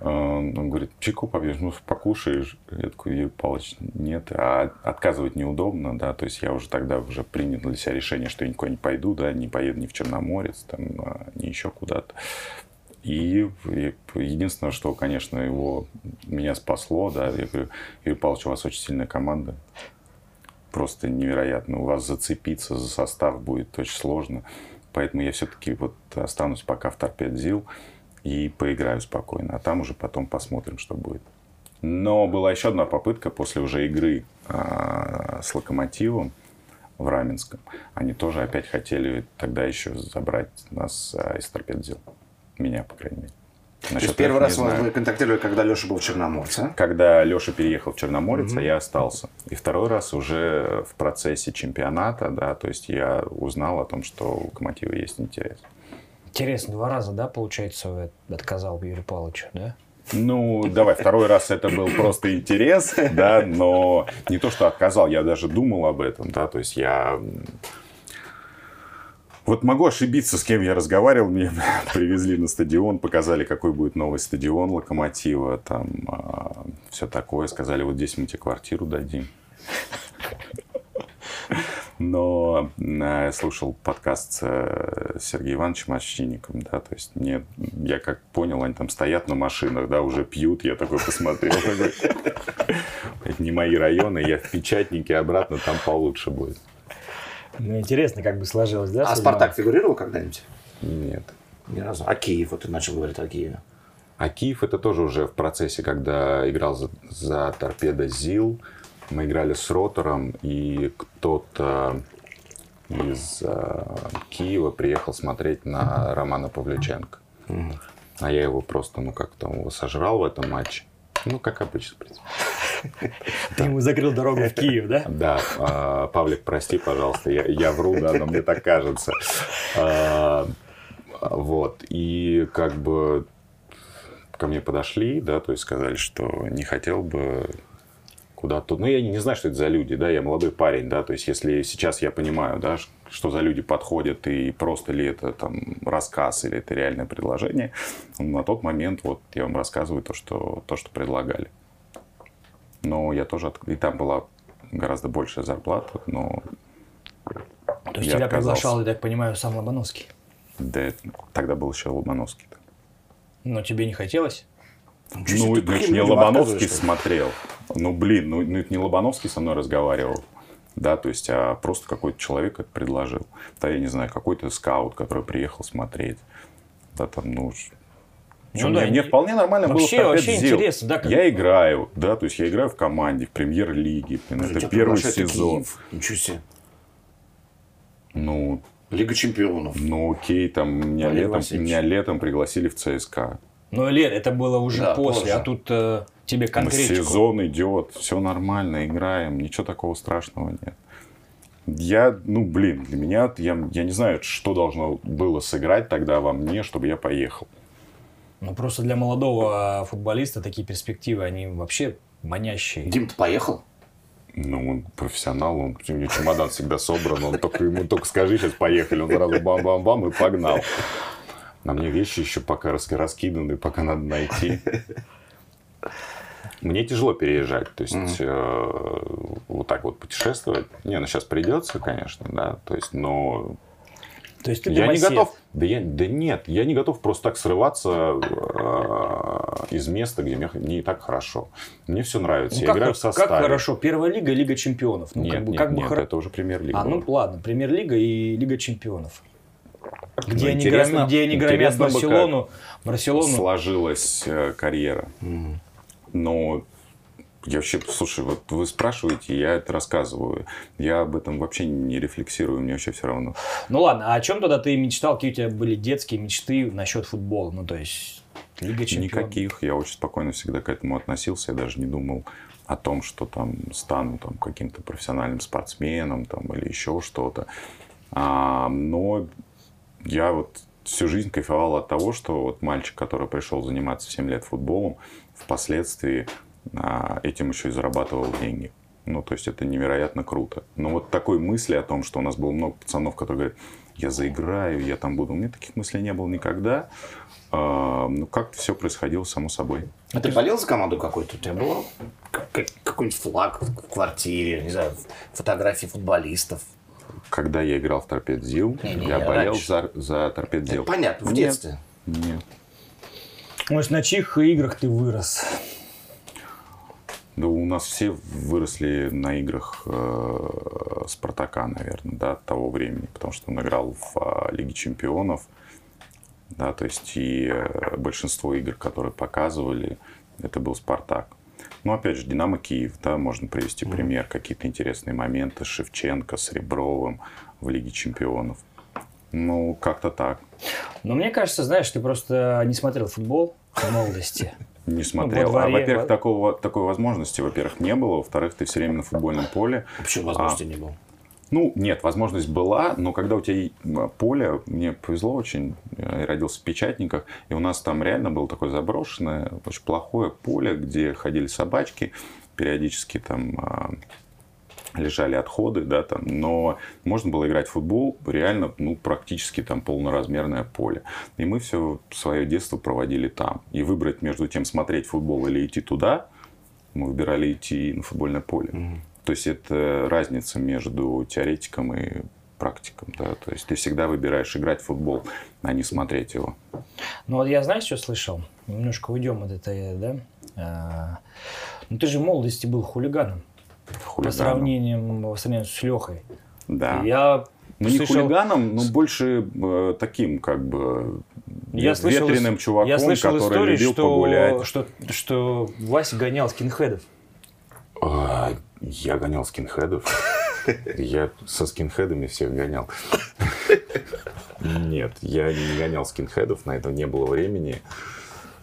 Э, Он говорит, чайку попьешь, ну покушаешь. Я такой, Юрий Павлович, нет. А отказывать неудобно, да. То есть я уже тогда уже принял для себя решение, что я никуда не пойду, да, не поеду ни в Черноморец, там, а, ни еще куда-то. И, и единственное, что, конечно, его меня спасло, да, я говорю, Юрий Павлович, у вас очень сильная команда, просто невероятно. У вас зацепиться за состав будет очень сложно. Поэтому я все-таки вот останусь пока в Торпедзил и поиграю спокойно. А там уже потом посмотрим, что будет. Но была еще одна попытка после уже игры а, с Локомотивом в Раменском. Они тоже опять хотели тогда еще забрать нас а, из Торпедзил. Меня, по крайней мере.
То
Насчет
есть первый раз
знаю.
вы контактировали, когда Леша был в Черноморце, а?
Когда Леша переехал в Черноморец, а я остался. И второй раз уже в процессе чемпионата, да, то есть я узнал о том, что у Локомотива есть интерес.
Интересно, два раза, да, получается, отказал Юрию Павловичу, да?
Ну, давай, второй раз это был просто интерес, да, но не то, что отказал, я даже думал об этом, да, то есть я... Вот могу ошибиться, с кем я разговаривал, меня привезли на стадион, показали, какой будет новый стадион Локомотива, там все такое, сказали, вот здесь мы тебе квартиру дадим. Но э, я слушал подкаст с э, Сергеем Ивановичем Овчинником, да, то есть мне, я как понял, они там стоят на машинах, да, уже пьют, я такой посмотрел, такой, это не мои районы, я в печатнике обратно, там получше будет.
Ну, интересно, как бы сложилось, да?
А? Спартак фигурировал когда-нибудь?
Нет.
Ни разу. А Киев, вот ты начал говорить о Киеве.
А Киев это тоже уже в процессе, когда играл за, за торпедо ЗИЛ. Мы играли с Ротором, и кто-то из э, Киева приехал смотреть на Романа Павлюченко. А я его просто, ну как там, его сожрал в этом матче. Ну, как обычно, в принципе.
Ты ему закрыл дорогу в Киев, да?
Да, а, Павлик, прости, пожалуйста, я, я вру, да, но мне так кажется. А, Вот, и как бы ко мне подошли, да, то есть сказали, что не хотел бы куда-то... Ну, я не, знаю, что это за люди, да, я молодой парень, да, то есть если сейчас я понимаю, да, что за люди подходят и просто ли это там рассказ или это реальное предложение, на тот момент вот я вам рассказываю то, что, то, что предлагали. Но я тоже... от- И там была гораздо большая зарплата, но
То есть тебя
отказался.
приглашал, я так понимаю, сам Лобановский.
да, тогда был еще Лобановский.
Но тебе не хотелось?
Ну, значит,
таким
не Лобановский смотрел. Ну, блин, ну, ну, это не Лобановский со мной разговаривал. Да, то есть, а просто какой-то человек это предложил. Да, я не знаю, какой-то скаут, который приехал смотреть. Да, там, ну,
Ну да,
мне, вполне нормально
Вообще-
было.
вообще
Зил.
интересно, да, как-
Я играю, да, то есть я играю в команде, в премьер-лиге. Это первый
приглашают в
сезон.
Киев. Ничего себе.
Ну,
Лига чемпионов.
ну окей, там меня
Валерий
летом,
Васильевич.
меня летом пригласили в ЦСКА.
Ну, Лен, это было уже
Да,
после,
позже.
а тут э, тебе конкретику.
Сезон идет, все нормально, играем, ничего такого страшного нет. Я, ну, блин, для меня, я, я не знаю, что должно было сыграть тогда во мне, чтобы я поехал.
Ну, просто для молодого футболиста такие перспективы, они вообще манящие.
Дим, ты поехал?
Ну, он профессионал, он, у него чемодан всегда собран, он только, ему только скажи, сейчас поехали, он сразу бам-бам-бам и погнал. На мне вещи еще пока рас- раскиданы, пока надо найти. Мне тяжело переезжать, то есть э, вот так вот путешествовать. Не, ну сейчас придется, конечно, да, то есть, но
То есть ты
я не готов. Да, я, да нет, я не готов просто так срываться э, из места, где мне, и так хорошо. Мне все нравится.
Ну,
я
как,
играю в
как
составе.
хорошо. Первая лига, Лига чемпионов. Ну,
Нет,
как бы,
нет,
как бы
нет,
хоро-
это уже премьер-лига.
А, ну ладно, премьер-лига и Лига чемпионов. Где,
Ну,
они, громят, где они громят Барселону. Барселону.
сложилась э, карьера. Но я вообще, слушай, вот вы спрашиваете, я это рассказываю. Я об этом вообще не рефлексирую, мне вообще все равно.
Ну ладно, а о чем тогда ты мечтал? Какие у тебя были детские мечты насчет футбола? Ну, то есть, Лига Чемпионов.
Никаких. Я очень спокойно всегда к этому относился. Я даже не думал о том, что там стану там, каким-то профессиональным спортсменом там, или еще что-то. А, но я вот всю жизнь кайфовал от того, что вот мальчик, который пришел заниматься в 7 лет футболом, впоследствии а, этим еще и зарабатывал деньги. Ну, то есть это невероятно круто. Но вот такой мысли о том, что у нас было много пацанов, которые говорят, я заиграю, я там буду. У меня таких мыслей не было никогда. А, ну, как-то все происходило само собой.
А ты болел за команду какой-то? У тебя был какой-нибудь флаг в квартире, не знаю, фотографии футболистов?
Когда я играл в Торпедзил, я болел
раньше.
за, за Торпедзил.
Это понятно, в
Нет.
детстве.
Нет.
Может, на чьих играх ты вырос?
Да у нас все выросли на играх э, Спартака, наверное, да, того времени, потому что он играл в а, Лиге Чемпионов, да, то есть и э, большинство игр, которые показывали, это был Спартак. Ну, опять же, Динамо Киев, да, можно привести пример, какие-то интересные моменты с Шевченко, с Ребровым в Лиге Чемпионов. Ну, как-то так.
Но мне кажется, знаешь, ты просто не смотрел футбол в молодости.
Не смотрел.
дворе,
а, во-первых,
во-
такого, такой возможности, во-первых, не было. Во-вторых, ты все время на футбольном поле.
Почему возможности не было?
Ну, нет, возможность была, но когда у тебя поле, мне повезло очень, я родился в Печатниках, и у нас там реально было такое заброшенное, очень плохое поле, где ходили собачки, периодически там а, лежали отходы, да, там, но можно было играть в футбол реально, ну, практически там полноразмерное поле. И мы все свое детство проводили там. И выбрать между тем, смотреть футбол или идти туда, мы выбирали идти на футбольное поле. То есть это разница между теоретиком и практиком, да, то есть ты всегда выбираешь играть в футбол, а не смотреть его.
Ну вот я, знаешь, что слышал? Немножко уйдем от этой, да? А, ну ты же в молодости был хулиганом. По
Хулиганом.
сравнению, по сравнению с Лехой.
Да.
Я
Ну, не
слышал-
хулиганом, но больше э, таким, как бы,
Я слышал,
ветреным чуваком,
я слышал
который
историю,
любил
что,
погулять.
Что, что Вася гонял скинхедов.
А, Я гонял скинхедов. Я со скинхедами всех гонял. Нет, я не гонял скинхедов, на это не было времени.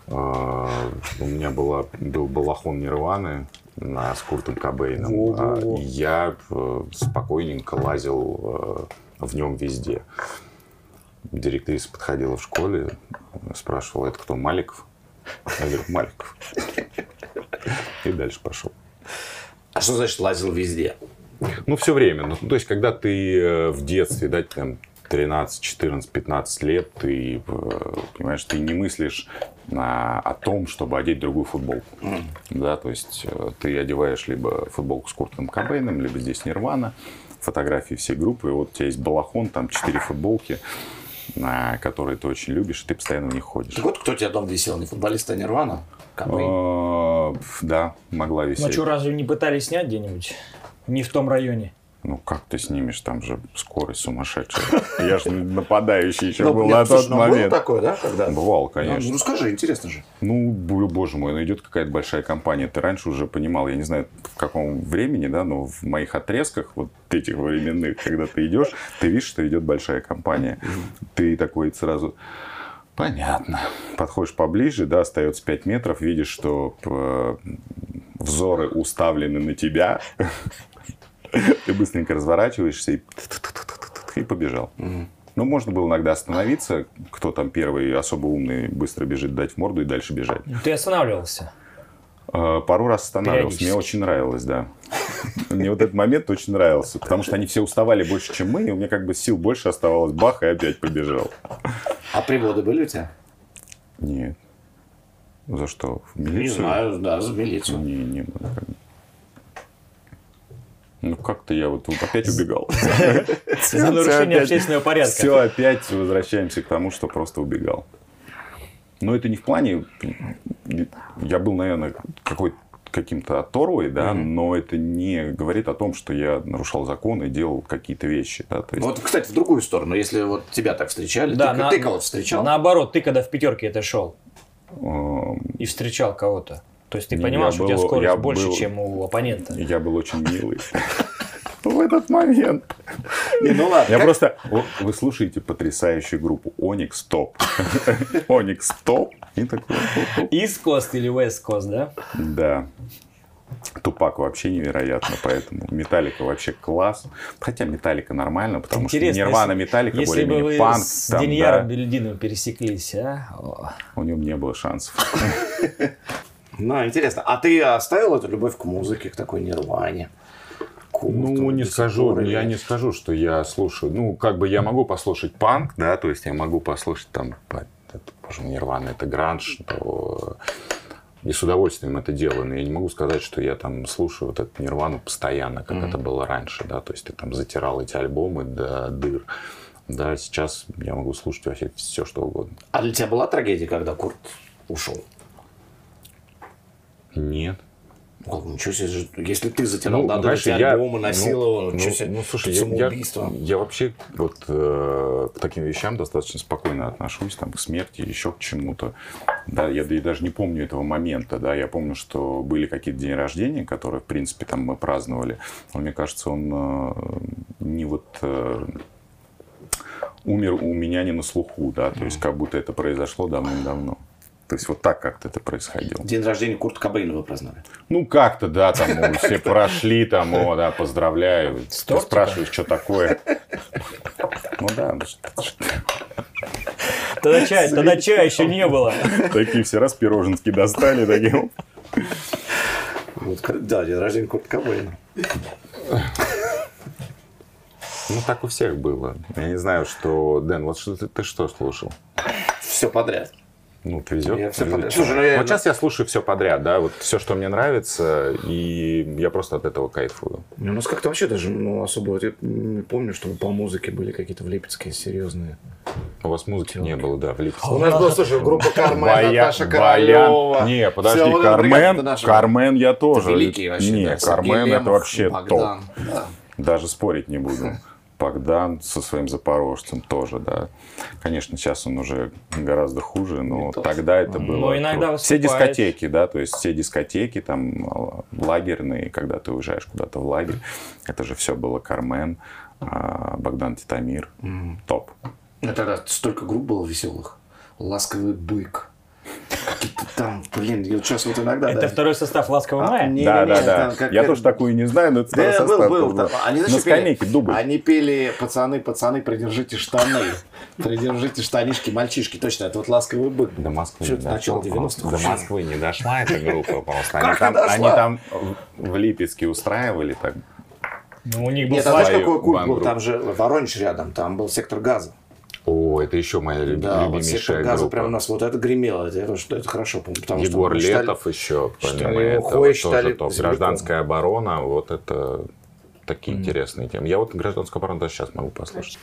А, У меня была, был балахон Нирваны с Куртом Кобейном. А, Я э, спокойненько лазил э, в нем везде. Директриса подходила в школе, спрашивала, это кто, Маликов? Я говорю, Маликов. И дальше пошел.
А что значит лазил везде?
Ну, все время. Ну, то есть, когда ты э, в детстве, да, там, 13, 14, 15 лет, ты, э, понимаешь, ты не мыслишь а, о том, чтобы одеть другую футболку. Да, то есть, э, ты одеваешь либо футболку с Куртом Кобейном, либо здесь Нирвана, фотографии всей группы, и вот у тебя есть балахон, там, 4 футболки, которые ты очень любишь, и ты постоянно в них ходишь.
Так вот, кто тебя дома висел? Не футболист, а Нирвана? Кобейн.
А, Да, могла
Ну
висеть.
что, разве не пытались снять где-нибудь? Не в том районе.
Ну, как ты снимешь, там же скорость сумасшедшая. Я же нападающий еще
Ну,
был на тот
ну, было
момент.
такое, да, когда?
Бывал,
Ну,
конечно.
Ну, скажи, интересно же.
Ну, боже мой, ну идет какая-то большая компания. Ты раньше уже понимал, я не знаю, в каком времени, да, но в моих отрезках вот этих временных, когда ты идешь, ты видишь, что идет большая компания. Ты такой сразу... Понятно. Подходишь поближе, да, остается 5 метров, видишь, что э, взоры уставлены на тебя. Ты быстренько разворачиваешься и, и побежал. Ну, можно было иногда остановиться, кто там первый особо умный, быстро бежит, дать в морду и дальше бежать.
Ты останавливался.
Э, Пару раз останавливался, мне очень нравилось, да. Мне вот этот момент очень нравился, потому что они все уставали больше, чем мы, и у меня как бы сил больше оставалось, бах, и опять побежал.
А приводы были у тебя?
Нет. За что? В
Не
милицию?
знаю, да, за милицию.
Не, не было. Ну, как-то я вот вот опять убегал.
За нарушение общественного порядка.
Все, опять возвращаемся к тому, что просто убегал. Но это не в плане... Я был, наверное, какой каким-то оторвой, да, mm-hmm. но это не говорит о том, что я нарушал закон и делал какие-то вещи. Да, то
есть... Вот, кстати, в другую сторону, если вот тебя так встречали, да, ты, на, ты кого-то встречал?
Наоборот, ты когда в пятерке это шел um... и встречал кого-то. То есть ты понимал, что был, у тебя скорость больше, был, чем у оппонента.
Я был очень милый в этот момент. ну ладно. Я просто... Вы слушаете потрясающую группу Onyx Top. Onyx Top.
И такой... East Coast или West Coast, да?
Да. Тупак вообще невероятно, поэтому Металлика вообще класс. Хотя Металлика нормально, потому Интересно, что Нирвана Металлика более-менее панк.
с там, Деньяром да. Бельдиновым пересеклись, а? О.
У него не было шансов.
Ну, интересно. А ты оставил эту любовь к музыке, к такой Нирване?
Ну, не скажу, я не скажу, что я слушаю. Ну, как бы я могу послушать панк, да, то есть я могу послушать там, это, боже Нирвана, это гранж, то и с удовольствием это делаю, но я не могу сказать, что я там слушаю вот эту Нирвану постоянно, как mm-hmm. это было раньше, да, то есть ты там затирал эти альбомы до дыр. Да, сейчас я могу слушать вообще все, что угодно.
А для тебя была трагедия, когда Курт ушел?
Нет.
О, ничего себе, если ты затирал ну, надо эти я, альбомы, насиловал, ну, ничего ну, себе, ну, слушай,
я, я, я вообще вот э, к таким вещам достаточно спокойно отношусь, там, к смерти, еще к чему-то. Да, я, я даже не помню этого момента, да, я помню, что были какие-то дни рождения, которые, в принципе, там мы праздновали, но мне кажется, он э, не вот... Э, умер у меня не на слуху, да, то есть как будто это произошло давным-давно. То есть вот так как-то это происходило.
День рождения Курта Кобейна вы праздновали?
Ну, как-то, да, там все прошли, там, о, да, поздравляю. Ты спрашиваешь, что такое. Ну да.
Тогда чая, тогда чая еще не было.
Такие все раз пироженки достали, такие.
Да, день рождения Курта Кобейна.
Ну, так у всех было. Я не знаю, что... Дэн, вот что ты, ты что слушал?
Все подряд.
Ну, везет. Я все подряд. Слушай, ну, я... Вот сейчас я слушаю все подряд, да, вот все, что мне нравится, и я просто от этого кайфую.
Ну, у нас как-то вообще даже, ну, особо, вот я не помню, что по музыке были какие-то в Липецке серьезные.
У вас музыки Телки. не было, да, в Липецке.
У нас была, слушай, группа Кармен, Наташа Королева.
Не, подожди, Кармен, Кармен я тоже. Великий вообще, Не, Кармен это вообще топ. Даже спорить не буду. Богдан со своим запорожцем тоже, да. Конечно, сейчас он уже гораздо хуже, но Не тогда это было... Но иногда Все дискотеки, да, то есть все дискотеки там а, лагерные, когда ты уезжаешь куда-то в лагерь, это же все было Кармен, а, Богдан Титамир, mm. топ.
Это тогда столько групп было веселых. Ласковый бык, там, блин, сейчас вот иногда...
Это да. второй состав «Ласкового а, мая»?
Не, да, не, да, да. Там, как, я как... тоже такую не знаю, но это второй да, состав. Был, был, там.
Они, знаешь, На скамейке, дубль. Они пели «Пацаны, пацаны, придержите штаны». Придержите штанишки, мальчишки. Точно, это вот «Ласковый бык».
До Москвы не дошел. До Москвы не дошла эта группа просто. Они там, они там в Липецке устраивали так.
Ну, у них был
Нет, а знаешь, какой культ был? Там же Воронеж рядом, там был сектор газа.
О, это еще моя люб... да, любимейшая вот группа.
прям у нас вот это гремело, это, это, это хорошо помню.
Потому Егор что Летов считали, еще, помимо этого, считали тоже топ. Гражданская оборона, вот это такие mm. интересные темы. Я вот гражданскую оборону даже сейчас могу послушать.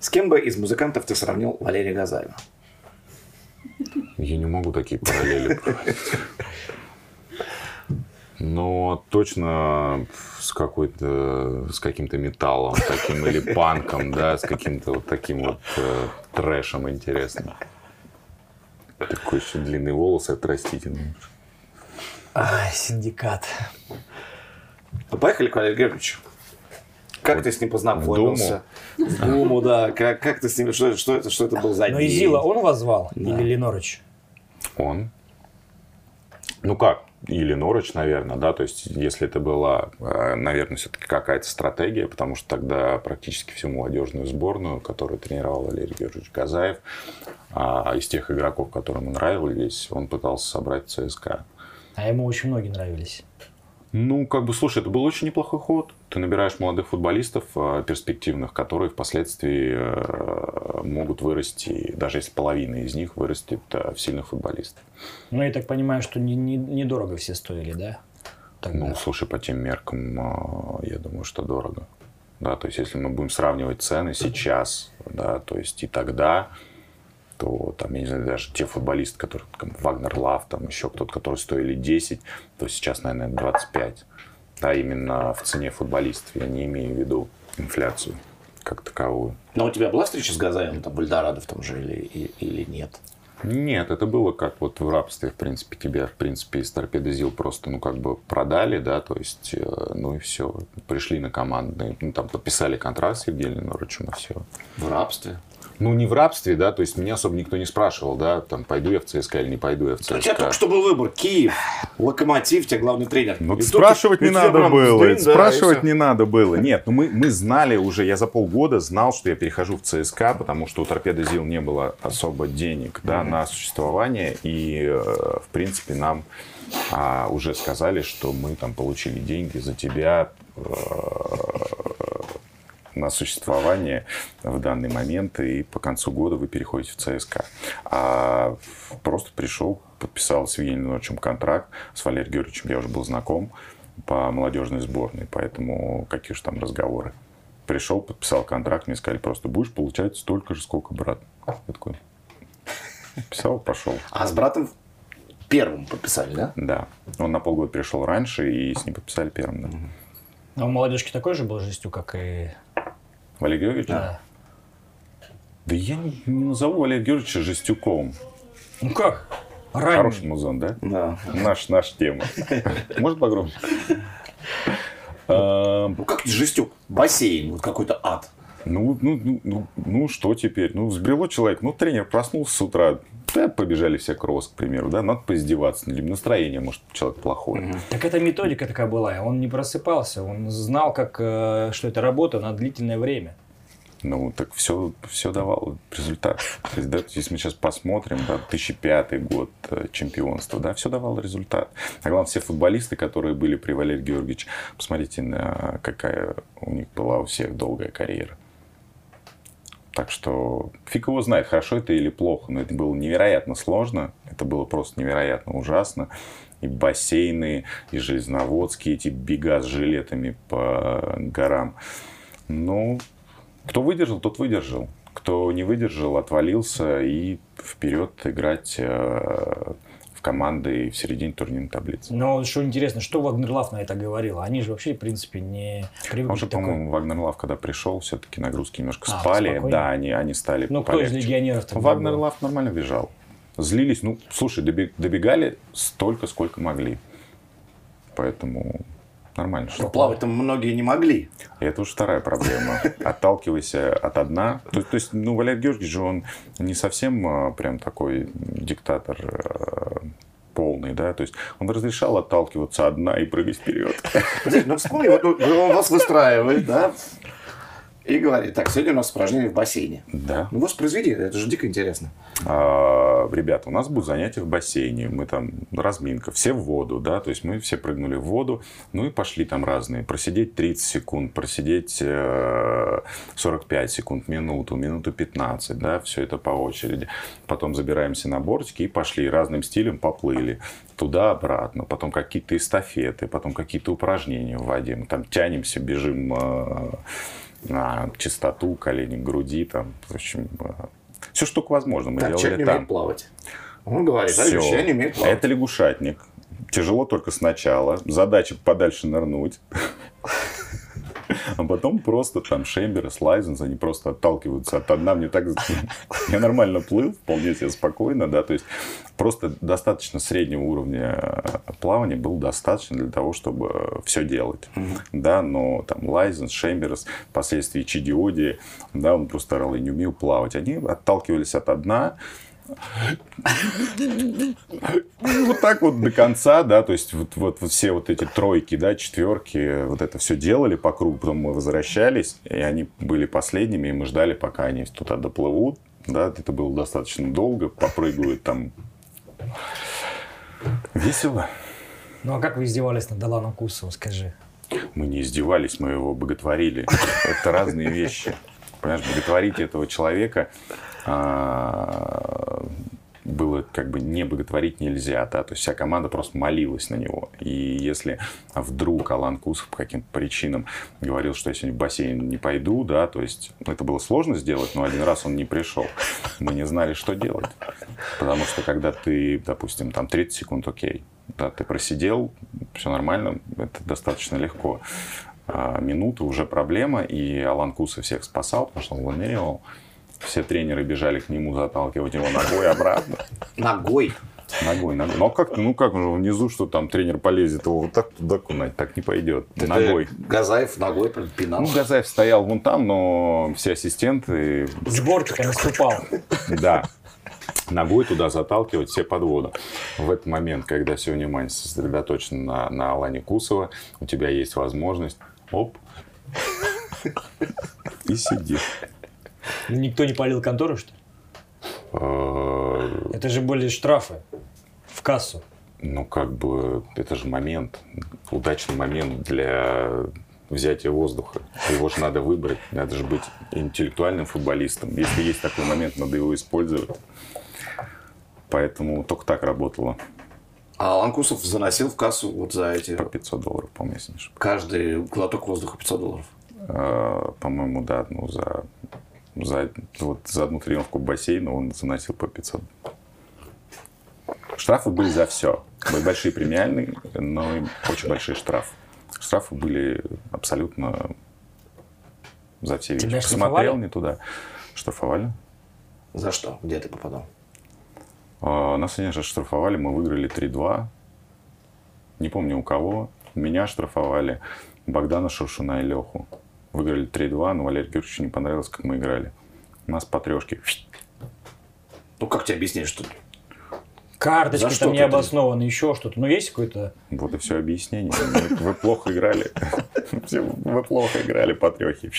С кем бы из музыкантов ты сравнил Валерия Газаева?
Я не могу такие параллели но точно с какой-то, с каким-то металлом таким или панком, да, с каким-то вот таким вот э, трэшем интересным. Такой еще длинный волос отрастительный.
Ай, синдикат.
Ну, поехали к Валерию Георгиевичу. Как вот ты с ним познакомился? В Думу. В Думу, да. Как, как ты с ним, что, что, это, что это был за
Ну, Изила он вас звал? Да. Или Ленорыч?
Он. Ну как? Или Норыч, наверное, да, то есть если это была, э, наверное, все-таки какая-то стратегия, потому что тогда практически всю молодежную сборную, которую тренировал Валерий Георгиевич Газаев, а из тех игроков, которые ему нравились, он пытался собрать ЦСКА.
А ему очень многие нравились.
Ну, как бы, слушай, это был очень неплохой ход. Ты набираешь молодых футболистов э, перспективных, которые впоследствии э, могут вырасти, даже если половина из них вырастет э, в сильных футболистов.
Ну, я так понимаю, что недорого не, не все стоили, да?
Тогда. Ну, слушай, по тем меркам, я думаю, что дорого. Да, то есть, если мы будем сравнивать цены сейчас, да, то есть и тогда, что там, я не знаю, даже те футболисты, которые там, Вагнер Лав, там еще кто-то, которые стоили 10, то сейчас, наверное, 25. Да, именно в цене футболистов. Я не имею в виду инфляцию как таковую.
Но у тебя была встреча с Газаевым, там, Бальдорадо в том же или, или нет?
Нет, это было как вот в рабстве, в принципе, тебя, в принципе, из торпеды ЗИЛ просто, ну, как бы продали, да, то есть, э, ну и все, пришли на командные, ну, там подписали контракт с Евгением Норычем и все.
В рабстве?
Ну, не в рабстве, да, то есть меня особо никто не спрашивал, да, там, пойду я в ЦСКА или не пойду я в ЦСКА. У
тебя только что был выбор, Киев, Локомотив, тебя главный тренер.
Ну, спрашивать не надо было, сдвин, да, спрашивать не надо было. Нет, ну мы, мы знали уже, я за полгода знал, что я перехожу в ЦСКА, потому что у Торпеда ЗИЛ не было особо денег, да, mm-hmm. на существование, и, э, в принципе, нам а, уже сказали, что мы там получили деньги за тебя, э, на существование в данный момент, и по концу года вы переходите в ЦСКА. А просто пришел, подписал с Евгением Ивановичем контракт, с Валерием Георгиевичем я уже был знаком по молодежной сборной, поэтому какие же там разговоры. Пришел, подписал контракт, мне сказали просто, будешь получать столько же, сколько брат. Я такой, писал, пошел.
А с братом первым подписали, да?
Да. Он на полгода пришел раньше, и с ним подписали первым, да.
А у молодежки такой же был жестью, как и
Валерий Георгиевич?
Да.
Да я не, не назову Валерия Георгиевича Жестюковым.
Ну как?
Ранний. Хороший музон, да?
Да.
Наш, наш тема. Может погромче?
Ну как жестюк? Бассейн, вот какой-то ад.
Ну, ну, ну, ну, что теперь? Ну, взбрело человек. Ну, тренер проснулся с утра. Да, побежали все кросс, к примеру, да, надо поиздеваться, либо настроение, может, человек плохой.
Угу. Так эта методика такая была, он не просыпался, он знал, как, э, что это работа на длительное время.
Ну, так все, все давало результат. То есть, да, если мы сейчас посмотрим, да, 2005 год э, чемпионства, да, все давало результат. А главное, все футболисты, которые были при Валерии Георгиевиче, посмотрите, на какая у них была у всех долгая карьера. Так что фиг его знает, хорошо это или плохо, но это было невероятно сложно, это было просто невероятно ужасно. И бассейны, и железноводские эти бега с жилетами по горам. Ну, кто выдержал, тот выдержал. Кто не выдержал, отвалился и вперед играть э, в команды и в середине турнирной таблицы.
Но что интересно, что Вагнерлав на это говорил? Они же вообще, в принципе, не
привыкли Он же, такой... по-моему, Вагнерлав, когда пришел, все-таки нагрузки немножко а, спали. Спокойно? Да, они, они стали
Ну, кто из легионеров
Вагнерлав нормально бежал. Злились, ну, слушай, добегали столько, сколько могли. Поэтому нормально.
Что плавать-то многие не могли.
И это уже вторая проблема. Отталкивайся от одна. То, то есть, ну, Валерий Георгиевич же, он не совсем а, прям такой диктатор а, полный, да, то есть он разрешал отталкиваться одна и прыгать вперед.
Ну, вспомни, вот он вас выстраивает, да, и говорит, так, сегодня у нас упражнение в бассейне.
Да.
Ну, воспроизведи, это же дико интересно.
А, ребята, у нас будут занятия в бассейне, мы там, разминка, все в воду, да, то есть мы все прыгнули в воду, ну и пошли там разные, просидеть 30 секунд, просидеть 45 э, секунд, минуту, минуту 15, да, все это по очереди. Потом забираемся на бортики и пошли разным стилем поплыли туда-обратно, потом какие-то эстафеты, потом какие-то упражнения в воде, мы там тянемся, бежим э, на чистоту, колени груди, там, в общем, э, все, что возможно, мы
так,
делали
человек
там.
не умеет плавать. Он говорит, а я не умею плавать.
Это лягушатник. Тяжело только сначала. Задача подальше нырнуть. А потом просто там Шемберс, Лайзенс, они просто отталкиваются от одна. Мне так... Я нормально плыл, вполне себе спокойно, да, то есть просто достаточно среднего уровня плавания был достаточно для того, чтобы все делать, mm-hmm. да, но там Лайзенс, Шемберс, впоследствии Чидиоди, да, он просто орал и не умел плавать. Они отталкивались от вот так вот до конца, да, то есть вот, вот, вот все вот эти тройки, да, четверки, вот это все делали по кругу, потом мы возвращались, и они были последними, и мы ждали, пока они туда доплывут, да, это было достаточно долго, попрыгают там. Весело.
Ну а как вы издевались над Аланом Кусовым, скажи?
Мы не издевались, мы его боготворили. Это разные вещи. Понимаешь, боготворить этого человека было как бы не боготворить нельзя, да, то есть вся команда просто молилась на него. И если вдруг Алан Кусов по каким-то причинам говорил, что я сегодня в бассейн не пойду, да, то есть ну, это было сложно сделать, но один раз он не пришел. Мы не знали, что делать. Потому что когда ты, допустим, там 30 секунд, окей, да, ты просидел, все нормально, это достаточно легко. А минуты уже проблема, и Алан Кусов всех спасал, потому что он выныривал. Все тренеры бежали к нему заталкивать его ногой обратно.
Ногой?
Ногой, ногой. Ну, а как ну как же внизу, что там тренер полезет его вот так туда кунать, так не пойдет.
Это
ногой.
Газаев ногой пинал.
Ну, Газаев стоял вон там, но все ассистенты...
Сборчик наступал.
Да. Ногой туда заталкивать все под воду. В этот момент, когда все внимание сосредоточено на, на Алане Кусова, у тебя есть возможность, оп, и сиди.
Никто не палил контору, что ли?
Э,
Это же были штрафы в кассу.
Ну, как бы, это же момент, удачный момент для взятия воздуха. Его же надо выбрать, надо же быть интеллектуальным футболистом. Если есть такой момент, надо его использовать. Поэтому только так работало.
А Алан Кусов заносил в кассу вот за эти...
По 500 долларов, по-моему, если не ошибаюсь.
Каждый глоток воздуха 500 долларов.
Э, По-моему, да, ну, за, за, вот, за одну тренировку в бассейне он заносил по 500. Штрафы были за все. Были большие премиальные, но и очень большие штрафы. Штрафы были абсолютно за все вещи.
Тебя штрафовали?
не туда. Штрафовали.
За что? Где ты попадал?
А, Нас, конечно, штрафовали, мы выиграли 3-2. Не помню у кого. Меня штрафовали, Богдана Шуршуна и Леху. Выиграли 3-2, но Валерию Георгиевичу не понравилось, как мы играли. У нас по трешке.
Ну, как тебе объяснить, что...
Карточки
За что
там
ты
не обоснованно, еще что-то. Ну, есть какой-то...
Вот и все объяснение. Вы- плохо играли. Вы плохо играли по трехе.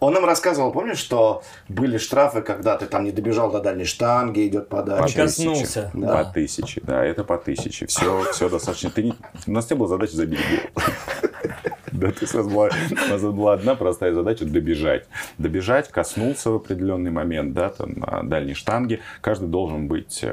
Он нам рассказывал, помнишь, что были штрафы, когда ты там не добежал до дальней штанги, идет подача.
Прикоснулся.
Да.
По тысяче, да, это по тысяче. Все, все достаточно. Ты не... У нас не было задачи забить гол. Да, то есть у нас была, у нас была одна простая задача добежать. Добежать, коснулся в определенный момент, да, там, на дальней штанге. Каждый должен быть э,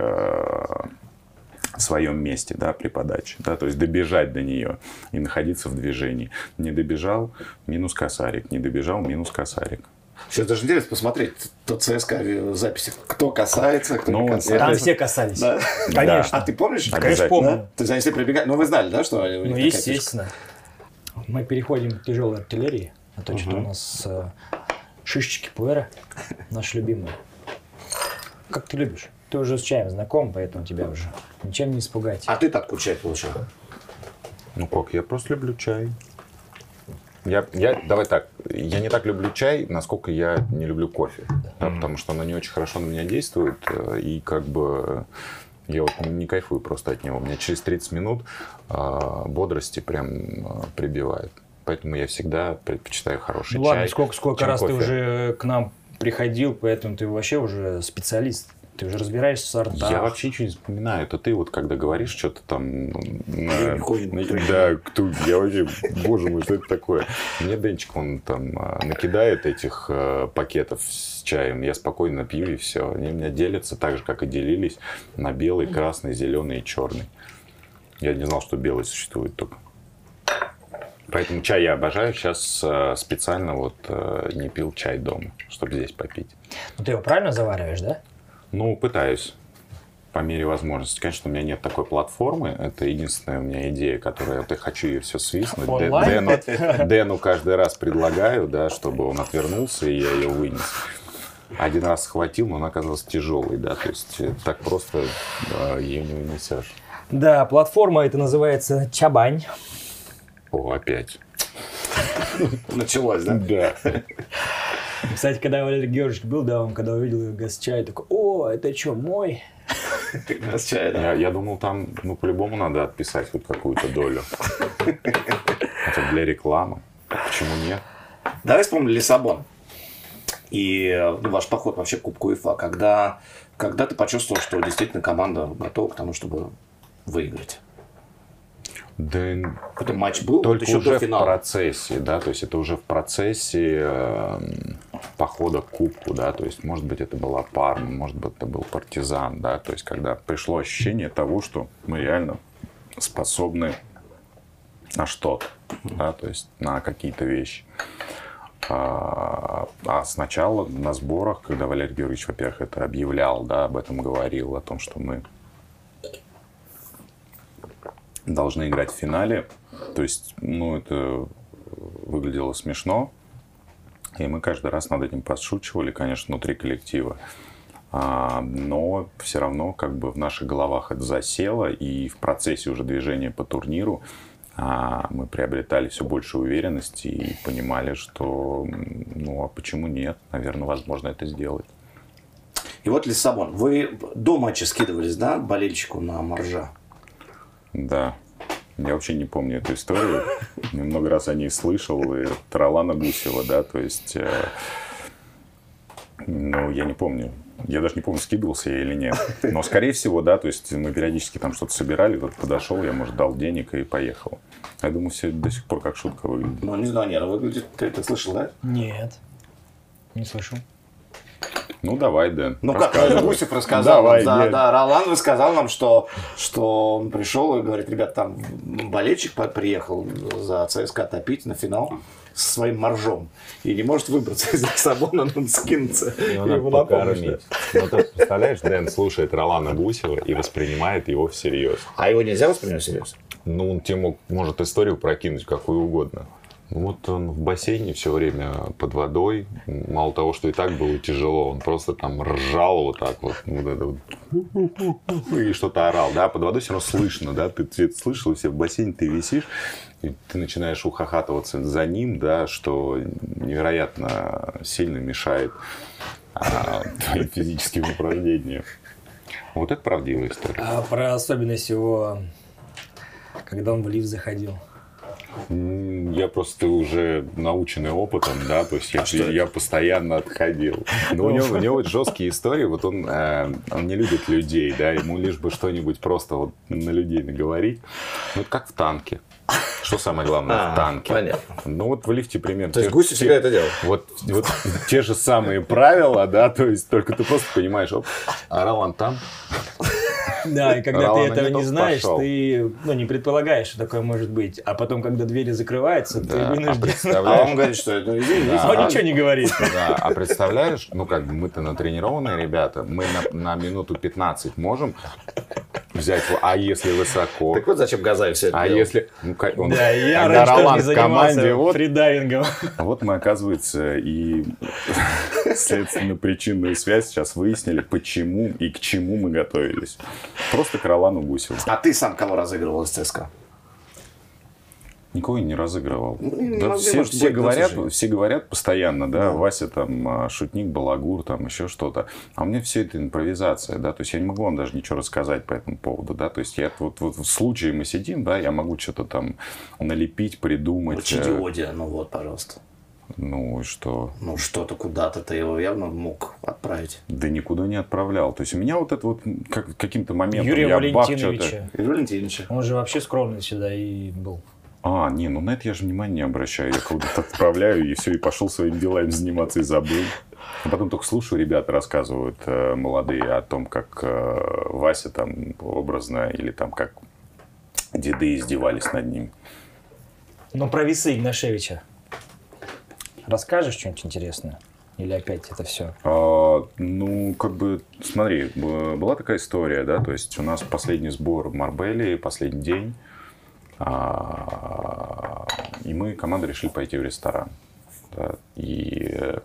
в своем месте, да, при подаче, да, то есть добежать до нее и находиться в движении. Не добежал, минус косарик, не добежал, минус косарик.
Сейчас даже интересно посмотреть тот ЦСКА записи. Кто касается, кто
Ну,
не
Там
касается.
все касались.
Да.
Конечно.
А ты помнишь?
Конечно,
Обязательно.
помню.
Да? То есть они все прибегали. Ну, вы знали, да, что они- у них
Ну,
такая фишка?
Мы переходим к тяжелой артиллерии. А то что у нас э, шишечки пуэра, наши любимые. Как ты любишь? Ты уже с чаем знаком, поэтому тебя уже ничем не испугать.
А ты так чай получил?
Ну как, я просто люблю чай. Я, я, давай так, я не так люблю чай, насколько я не люблю кофе. Да, потому что оно не очень хорошо на меня действует. э, И как бы я вот не кайфую просто от него. Меня через 30 минут а, бодрости прям а, прибивает. Поэтому я всегда предпочитаю хороший
Ну
чай.
ладно, сколько, сколько раз ты
кофе.
уже к нам приходил, поэтому ты вообще уже специалист. Ты уже разбираешься в сортах.
Я вообще ничего не вспоминаю. Это ты вот когда говоришь что-то там... на-
ходит,
на- Да, кто, я вообще, боже мой, что это такое? Мне Денчик, он там а, накидает этих а, пакетов с чаем, я спокойно пью и все. Они у меня делятся так же, как и делились на белый, красный, зеленый и черный. Я не знал, что белый существует только. Поэтому чай я обожаю. Сейчас а, специально вот а, не пил чай дома, чтобы здесь попить.
Ну, ты его правильно завариваешь, да?
Ну, пытаюсь по мере возможности. Конечно, у меня нет такой платформы. Это единственная у меня идея, которая... Вот я хочу ее все свистнуть. Дэну, Дэну каждый раз предлагаю, да, чтобы он отвернулся, и я ее вынес. Один раз схватил, но она оказалась тяжелой, да, то есть э, так просто да, ее не вынесешь.
Да, платформа это называется Чабань.
О, опять.
Началось, да?
Да.
Кстати, когда Валерий Георгиевич был, да, он когда увидел газ чай, такой, о, это что, мой?
Чая, да.
Я, я думал, там, ну, по-любому надо отписать вот какую-то долю. Это для рекламы. Почему нет?
Давай вспомним Лиссабон. И ну, ваш поход вообще к Кубку УЕФА. Когда, когда ты почувствовал, что действительно команда готова к тому, чтобы выиграть?
Да
Какой-то матч был
Только
вот еще
уже
до
в
финала.
процессе, да, то есть это уже в процессе. Похода к кубку, да, то есть, может быть, это была Парма, может быть, это был партизан, да, то есть, когда пришло ощущение того, что мы реально способны на что-то, да, то есть на какие-то вещи. А, а сначала на сборах, когда Валерий Георгиевич, во-первых, это объявлял, да, об этом говорил, о том, что мы должны играть в финале, то есть, ну, это выглядело смешно, и мы каждый раз над этим подшучивали, конечно, внутри коллектива. А, но все равно как бы в наших головах это засело, и в процессе уже движения по турниру а, мы приобретали все больше уверенности и понимали, что ну а почему нет, наверное, возможно это сделать.
И вот Лиссабон. Вы до матча скидывались, да, болельщику на моржа?
Да. Я вообще не помню эту историю. Я много раз о ней слышал. И Тролана Гусева, да, то есть... Э, ну, я не помню. Я даже не помню, скидывался я или нет. Но, скорее всего, да, то есть мы периодически там что-то собирали, кто-то подошел, я, может, дал денег и поехал. Я думаю, все до сих пор как шутка выглядит.
Ну, не знаю, нет, выглядит, ты это слышал, да?
Нет, не слышал.
Ну, давай, Дэн.
Ну, как Гусев рассказал.
Давай,
нам, да,
нет.
да, Ролан рассказал нам, что, что он пришел и говорит, ребят, там болельщик приехал за ЦСКА топить на финал со своим моржом и не может выбраться из Лиссабона, надо скинуться
Его
и
надо
ему на помощь.
покормить. Ну, ты представляешь, Дэн слушает Ролана Гусева и воспринимает его всерьез.
А его нельзя воспринимать всерьез?
Ну, он тебе мог, может историю прокинуть какую угодно. Вот он в бассейне все время под водой. Мало того, что и так было тяжело, он просто там ржал вот так вот. вот это вот. И что-то орал. Да, под водой все равно слышно, да, ты, ты это слышал, все в бассейне ты висишь, и ты начинаешь ухахатываться за ним, да, что невероятно сильно мешает а, твоим физическим упражнениям. Вот это правдивая история.
А про особенность его, когда он в лифт заходил.
Я просто уже наученный опытом, да, то есть я, я постоянно отходил. Но у него, у него вот жесткие истории, вот он, э, он не любит людей, да, ему лишь бы что-нибудь просто вот на людей наговорить. Ну, это как в танке. Что самое главное в
А,
танке?
понятно.
Ну, вот в лифте примерно.
То есть
те-
всегда это делал?
Вот, вот те же самые правила, да, то есть только ты просто понимаешь, оп, а Ролан там,
Да, и когда ты этого не знаешь, ты ну, не предполагаешь, что такое может быть. А потом, когда двери закрываются, ты
а
вынужден...
А он говорит, что это.
Он ничего не говорит.
Да, а представляешь, ну как бы мы-то натренированные ребята, мы на, на минуту 15 можем взять, в- а если высоко,
Так вот зачем Газаев все это
а
делал.
если, ну как он,
Да, я раньше тоже не
команде, вот,
фридайвингом.
А вот мы, оказывается, и следственно-причинную связь сейчас выяснили, почему и к чему мы готовились. Просто к Ролану Гусеву.
А ты сам кого разыгрывал из ЦСКА?
Никого не разыгрывал.
Ну,
Да,
ну,
все,
может
все
быть,
говорят, все говорят постоянно, да, Вася там а, шутник, балагур, там еще что-то. А у меня все это импровизация, да, то есть я не могу вам даже ничего рассказать по этому поводу, да, то есть я вот, вот в случае мы сидим, да, я могу что-то там налепить, придумать.
Вот Чидиоди, ну вот, пожалуйста.
э, Ну и что?
Ну что-то куда-то ты его явно мог отправить.
Да никуда не отправлял. То есть у меня вот это вот как, каким-то моментом
Юрия
я.
Валентиновича.
Юрий Валентиновича.
Он же вообще скромный сюда и был.
А, не, ну на это я же внимания не обращаю. Я куда-то отправляю, и все, и пошел своими делами заниматься, и забыл. А потом только слушаю, ребята рассказывают э, молодые о том, как э, Вася там образно, или там как деды издевались над ним.
Но про весы Игнашевича. Расскажешь что-нибудь интересное? Или опять это все?
А, ну, как бы, смотри, была такая история, да, то есть у нас последний сбор в Марбеле, последний день, и мы, команда, решили пойти в ресторан. и э,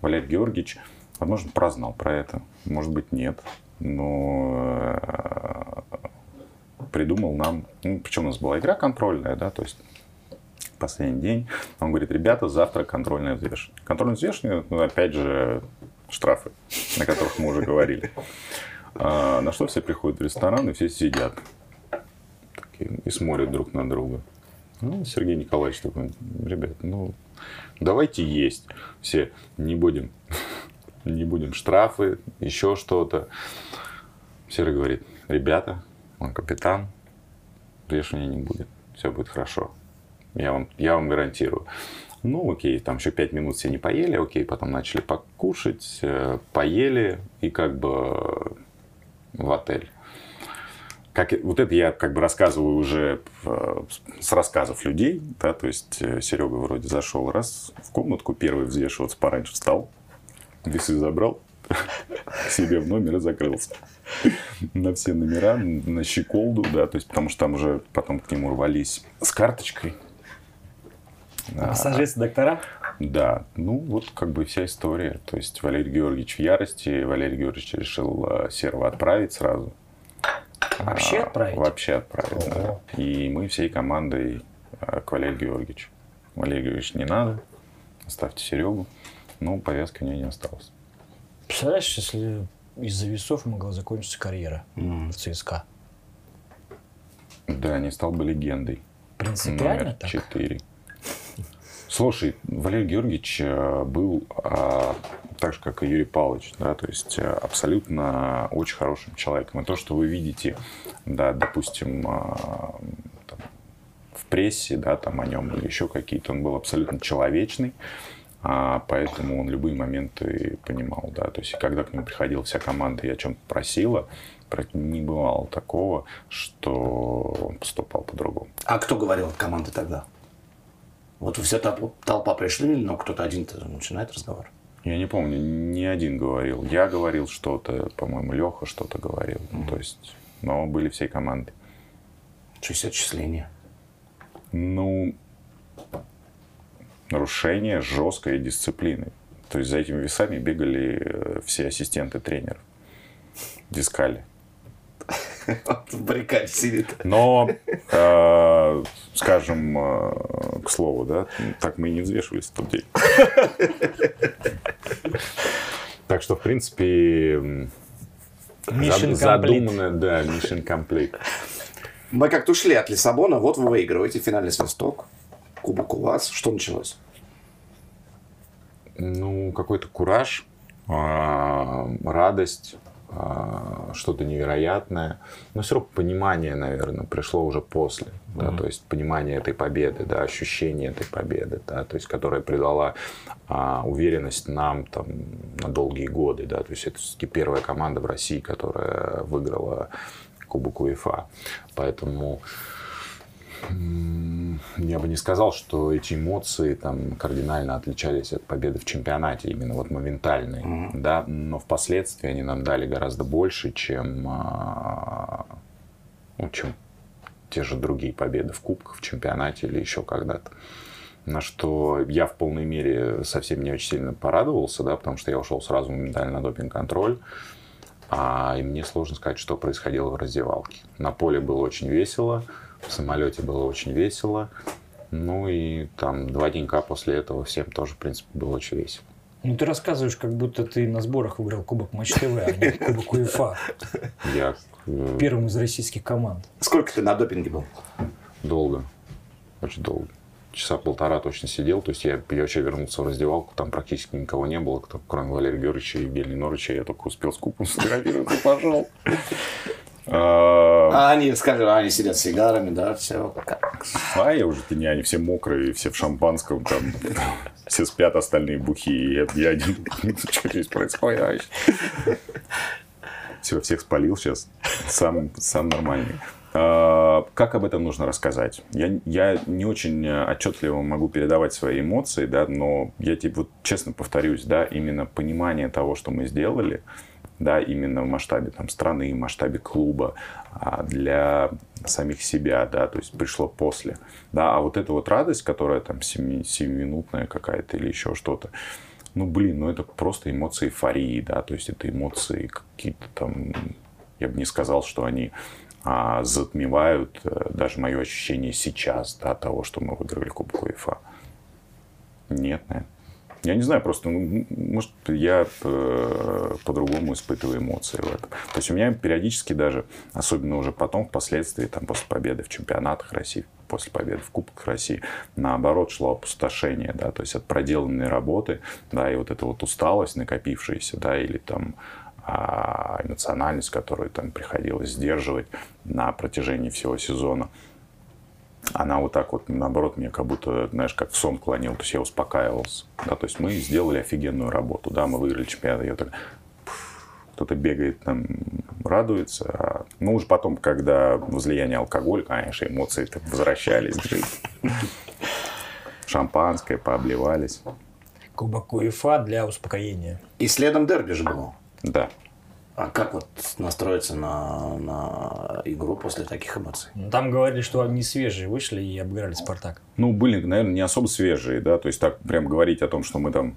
Валерий Георгиевич, возможно, прознал про это, может быть, нет, но э, придумал нам, ну, причем у нас была игра контрольная, да, то есть последний день. Он говорит, ребята, завтра контрольное взвешивание. Контрольное взвешивание, ну, опять же, штрафы, о которых мы уже говорили. А, на что все приходят в ресторан, и все сидят такие, и смотрят друг на друга. Ну, Сергей Николаевич такой, ребят, ну, давайте есть. Все, не будем, не будем штрафы, еще что-то. Серый говорит, ребята, он капитан, взвешивания не будет, все будет хорошо. Я вам, я вам гарантирую. Ну, окей, там еще пять минут все не поели, окей, потом начали покушать, э, поели и как бы в отель. Как, вот это я как бы рассказываю уже э, с рассказов людей, да, то есть э, Серега вроде зашел раз в комнатку, первый взвешиваться пораньше встал, весы забрал, себе в номер и закрылся. На все номера, на щеколду, да, то есть потому что там уже потом к нему рвались с карточкой,
Массажисты, доктора?
Да, ну вот как бы вся история. То есть Валерий Георгиевич в ярости, Валерий Георгиевич решил э, Серого отправить сразу.
Вообще
А,
отправить?
Вообще отправить, да. И мы всей командой э, к Валерию Георгиевичу. Валерий Георгиевич, не надо, оставьте Серегу. Ну, повязки у нее не осталось.
Представляешь, если из-за весов могла закончиться карьера в ЦСКА?
Да, не стал бы легендой.
Принципиально
Номер
так?
4. Слушай, Валерий Георгиевич э, был а, так же, как и Юрий Павлович, да, то есть э, абсолютно очень хорошим человеком. И то, что вы видите, да, допустим, а, там, в прессе, да, там о нем или еще какие-то, он был абсолютно человечный, а, поэтому он любые моменты понимал, да, то есть когда к нему приходила вся команда и о чем-то просила, про- не бывало такого, что он поступал по-другому.
А кто говорил от команды тогда? Вот вся толпа, пришли, но кто-то один начинает разговор.
Я не помню, ни один говорил. Я говорил что-то, по-моему, Леха что-то говорил. Ну, то есть, но были всей командой.
Что есть отчисление?
Ну, нарушение жесткой дисциплины. То есть за этими весами бегали э, все ассистенты тренеров. Дискали.
В баррикаде сидит.
Но, э, скажем, э, к слову, да, так мы и не взвешивались в тот день. Так что, в принципе,
Mission
зад-
complete.
задумано, да, mission complete.
Мы как-то ушли от Лиссабона, вот вы выигрываете финальный свисток. Кубок у вас. Что началось?
Ну, какой-то кураж, а, радость, что-то невероятное. Но все равно понимание, наверное, пришло уже после. Да, то есть понимание этой победы, да, ощущение этой победы, да, то есть которая придала а, уверенность нам там, на долгие годы. Да, то есть это все-таки первая команда в России, которая выиграла Кубок УЕФА. Поэтому я бы не сказал, что эти эмоции там кардинально отличались от победы в чемпионате, именно вот моментальной, да, но впоследствии они нам дали гораздо больше, чем, а, ну, чем те же другие победы в кубках, в чемпионате или еще когда-то. На что я в полной мере совсем не очень сильно порадовался, да, потому что я ушел сразу моментально на допинг-контроль. А, и мне сложно сказать, что происходило в раздевалке. На поле было очень весело, в самолете было очень весело. Ну и там два денька после этого всем тоже, в принципе, было очень весело.
Ну, ты рассказываешь, как будто ты на сборах выиграл Кубок Матч ТВ, а не Кубок УЕФА.
Я э,
Первым из российских команд.
Сколько ты на допинге был?
долго, очень долго. Часа полтора точно сидел. То есть я, я вообще вернулся в раздевалку, там практически никого не было, кто, кроме Валерия Георгиевича и Евгения Норовича. Я только успел с купом сфотографироваться и пошел. А,
А они, скажем, они сидят с сигарами, да, все.
А я уже не, они все мокрые, все в шампанском, там все спят, остальные бухие. Я, я один, что здесь происходит вообще? Все, всех спалил сейчас. Сам, сам нормальный. А, Как об этом нужно рассказать? Я, я не очень отчетливо могу передавать свои эмоции, да, но я тебе вот честно повторюсь, да, именно понимание того, что мы сделали, да, именно в масштабе там, страны, в масштабе клуба, а, для самих себя, да, то есть пришло после. Да, а вот эта вот радость, которая там семи- семиминутная какая-то или еще что-то, ну, блин, ну это просто эмоции эйфории, да, то есть это эмоции какие-то там, я бы не сказал, что они а, затмевают э, даже мое ощущение сейчас, да, того, что мы выиграли Кубок УЕФА. Нет, наверное. Я не знаю, просто, ну, может, я э, по-другому испытываю эмоции в этом. То есть у меня периодически даже, особенно уже потом, впоследствии, там, после победы в чемпионатах России, после победы в Кубках России, наоборот, шло опустошение, да, то есть от проделанной работы, да, и вот эта вот усталость накопившаяся, да, или там а, эмоциональность, которую там приходилось сдерживать на протяжении всего сезона, она вот так вот, наоборот, меня как будто, знаешь, как в сон клонил, то есть я успокаивался. Да, то есть мы сделали офигенную работу, да, мы выиграли чемпионат, я так, кто-то бегает там, радуется, а, ну, уже потом, когда возлияние алкоголя, конечно, эмоции возвращались. Шампанское, пообливались.
Кубок УЕФА для успокоения.
И следом дерби же было.
Да.
А как вот настроиться на, на игру после таких эмоций?
Ну, Там говорили, что они свежие вышли и обыграли Спартак.
Ну, были, наверное, не особо свежие, да, то есть так прям говорить о том, что мы там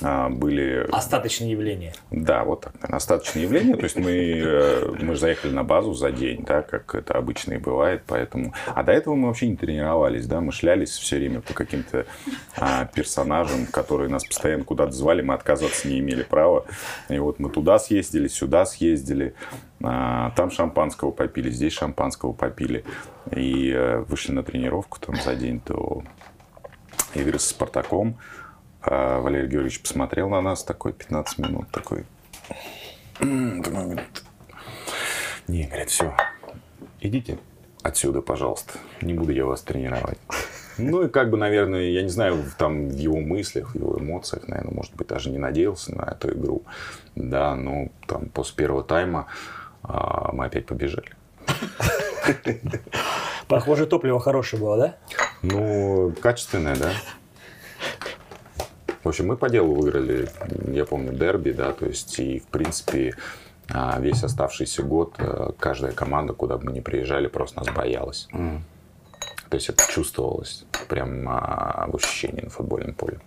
были...
Остаточные явления.
Да, вот так, наверное, остаточное явление. То есть мы, э, мы же заехали на базу за день, да, как это обычно и бывает, поэтому... А до этого мы вообще не тренировались, да, мы шлялись все время по каким-то а, персонажам, которые нас постоянно куда-то звали, мы отказываться не имели права. И вот мы туда съездили, сюда съездили, а, там шампанского попили, здесь шампанского попили. И э, вышли на тренировку там за день до игры со Спартаком. А Валерий Георгиевич посмотрел на нас такой 15 минут, такой... Не, говорит, все, идите отсюда, пожалуйста. Не буду я вас тренировать. Ну и как бы, наверное, я не знаю, там в его мыслях, в его эмоциях, наверное, может быть, даже не надеялся на эту игру. Да, но там после первого тайма а, мы опять побежали.
Похоже, топливо хорошее было, да?
Ну, качественная, да. В общем, мы по делу выиграли, я помню, дерби, да, то есть, и, в принципе, а, весь оставшийся год э, каждая команда, куда бы мы ни приезжали, просто нас боялась. То есть, это чувствовалось прям а, в ощущении на футбольном поле.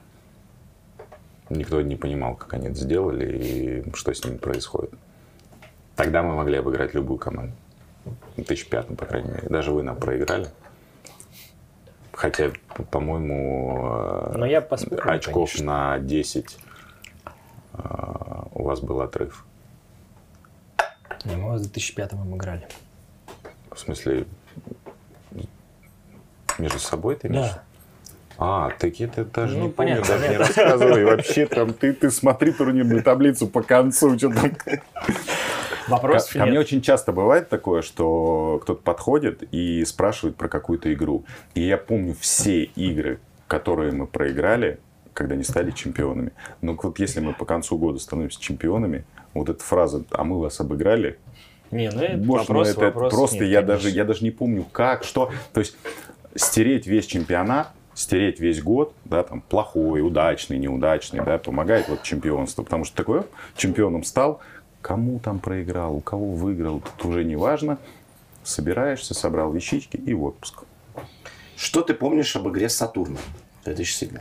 Никто не понимал, как они это сделали и что с ними происходит. Тогда мы могли обыграть любую команду. В 2005, по крайней мере. Даже вы нам проиграли. Хотя, по-моему, э,
Но я поспорю,
очков
конечно.
на 10 э, у вас был отрыв.
Не, мы в 2005 играли.
В смысле, между собой ты имеешь?
Да.
А, так это даже
Ну,
не помню,
понятно,
даже не
понятно.
рассказывай.
Рассказывай, вообще там, ты, ты смотри турнирную таблицу по концу, что там
Вопросов
Ко, ко мне очень часто бывает такое, что кто-то подходит и спрашивает про какую-то игру. И я помню все игры, которые мы проиграли, когда не стали чемпионами. Но вот если мы по концу года становимся чемпионами, вот эта фраза «а мы вас обыграли»,
Не, ну это
мой,
вопрос,
это, это
вопрос
просто
нет,
я
конечно.
даже, я даже не помню как, что. То есть стереть весь чемпионат, стереть весь год, да, там, плохой, удачный, неудачный, да, помогает вот чемпионство. Потому что такое, чемпионом стал, кому там проиграл, у кого выиграл, тут уже не важно. Собираешься, собрал вещички и в отпуск.
Что ты помнишь об игре с Сатурном 2007?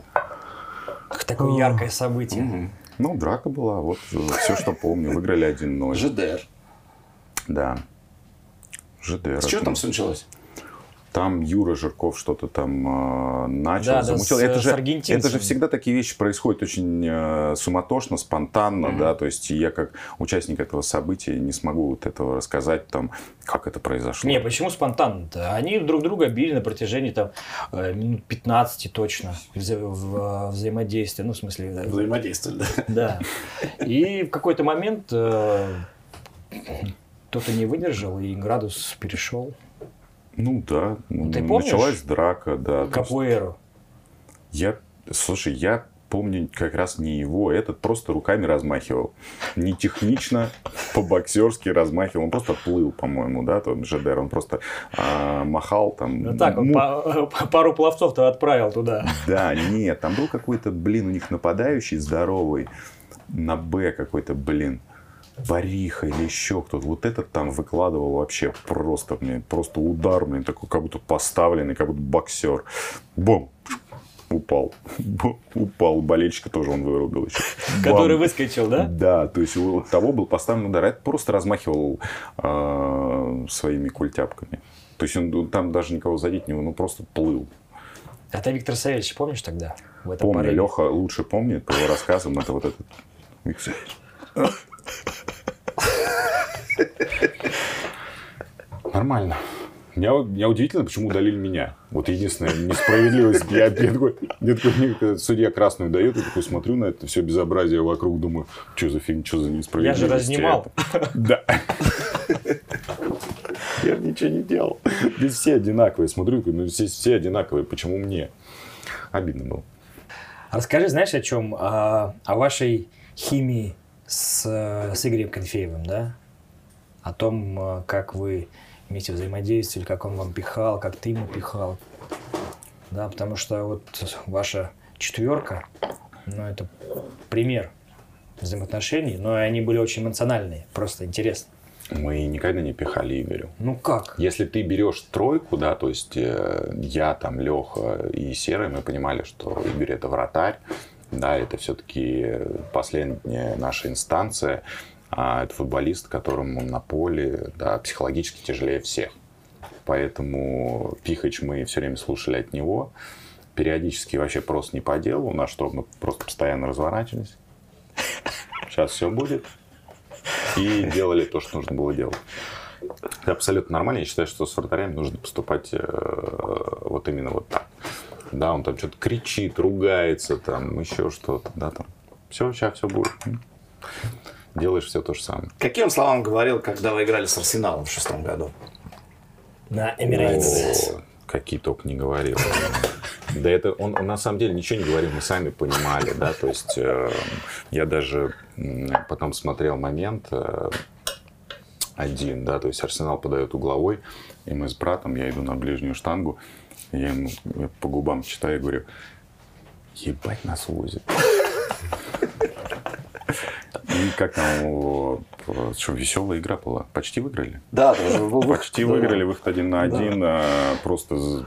Ах, Такое яркое событие.
Ну, драка была, вот все, что помню. Выиграли 1-0.
ЖДР.
Да. ЖДР.
С чего там все началось?
Там Юра Жирков что-то там э, начал,
Да, да,
замутил.
с-
это,
с
же,
аргентинцем.
это же всегда такие вещи происходят очень э, суматошно, спонтанно, да, то есть я как участник этого события не смогу вот этого рассказать, там, как это произошло.
Не, почему спонтанно-то? Они друг друга били на протяжении там э, минут 15 точно вза- в- взаимодействия. Ну, в смысле, да.
Взаимодействовали, да?
Да. И в какой-то момент э, кто-то не выдержал, и градус перешел.
Ну да,
Ты помнишь?
началась драка, да.
Капуэру.
Я, слушай, я помню как раз не его, этот просто руками размахивал. Не технично, по-боксерски размахивал. Он просто плыл, по-моему, да, тот ЖДР. Он просто а, махал там.
Ну так, он
му-
па- пару пловцов-то отправил туда.
Да, нет, там был какой-то, блин, у них нападающий здоровый, на Б какой-то, блин, Бариха или еще кто-то. Вот этот там выкладывал вообще просто, блин, просто удар, блин, такой, как будто поставленный, как будто боксер. Бум! Упал. Упал. Болельщика тоже он вырубил еще.
Который
Бам.
выскочил, да?
Да, то есть у того был поставлен удар. а Это просто размахивал э, своими культяпками. То есть он там даже никого задеть не мог, ну просто плыл.
А ты Виктор Савельевич помнишь тогда? В этом
Помню,
порыве?
Леха лучше помнит по его рассказам. Это вот этот...
Нормально.
Меня, меня удивительно, почему удалили меня. Вот единственная несправедливость. Я, я такой, я такой, мне судья красную дает, я такой смотрю на это все безобразие вокруг, думаю, что за фильм, что за
Я
несправедливость.
же разнимал.
Да. Я ничего не делал. Здесь все одинаковые. Смотрю, ну здесь все одинаковые. Почему мне? Обидно было.
Расскажи, знаешь, о чем? О, о вашей химии с, с Игорем Конфеевым, да? О том, э, как вы вместе взаимодействовали, как он вам пихал, как ты ему пихал. Да, потому что вот ваша четверка, ну, это пример взаимоотношений, но они были очень эмоциональные, просто интересно.
Мы никогда не пихали Игорю.
Ну как?
Если ты берешь тройку, да, то есть э, я, там, Леха и Серый, мы понимали, что Игорь это вратарь, да, это все-таки последняя наша инстанция, а это футболист, которому на поле, да, психологически тяжелее всех. Поэтому Пихач мы все время слушали от него, периодически вообще просто не по делу, на что мы просто постоянно разворачивались. Сейчас все будет. И делали то, что нужно было делать. Это абсолютно нормально. Я считаю, что с вратарями нужно поступать э, вот именно вот так. Да, он там что-то кричит, ругается, там еще что-то, да, там. Все, сейчас все будет. Делаешь все то же самое.
Каким словам говорил, когда вы играли с Арсеналом в шестом году?
На Эмирейтс.
Какие только не говорил. Да это он, он на самом деле ничего не говорил, мы сами понимали, да, то есть э, я даже м, потом смотрел момент э, один, да, то есть Арсенал подает угловой, и мы с братом, я иду на ближнюю штангу, я ему я по губам читаю и говорю, ебать нас возит. И как там, о, что, веселая игра была. Почти выиграли.
Да.
Почти выиграли выход один на один. а, Просто,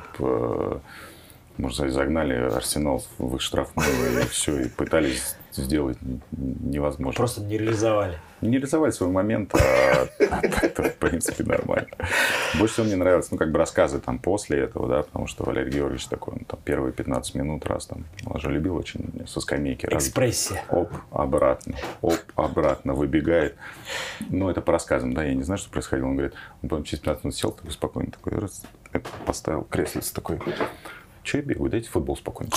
можно сказать, загнали Арсенал в их штрафную и все, и пытались сделать невозможно.
Просто не реализовали.
Не реализовали свой момент, а так-то, в принципе, нормально. Больше всего мне нравилось, ну, как бы рассказы там после этого, да, потому что Валерий Георгиевич такой, он там первые 15 минут раз там, он же любил очень со скамейки. Раз,
Экспрессия.
оп, обратно, оп, обратно, выбегает. Ну, это по рассказам, да, я не знаю, что происходило. Он говорит, он потом через 15 минут сел такой спокойно, такой, раз, это, поставил креслице такой, че я бегаю, дайте футбол спокойно.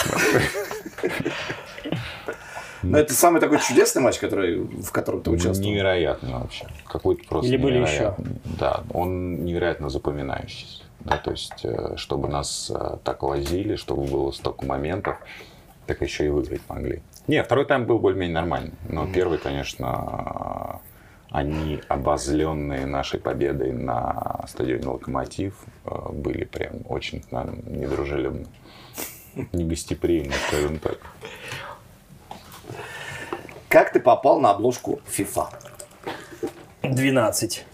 Посмотрю».
Но это самый такой чудесный матч, который, в котором ты участвовал.
Невероятно вообще. Какой-то просто
Или были
невероятный. Да, он невероятно запоминающийся. Да, то есть, э, чтобы нас э, так возили, чтобы было столько моментов, так еще и выиграть могли. Не, второй тайм был более-менее нормальный. Но первый, конечно, э, они, обозленные нашей победой на стадионе «Локомотив», были прям очень к нам недружелюбны. Негостеприимны, скажем так.
Как ты попал на обложку FIFA?
12.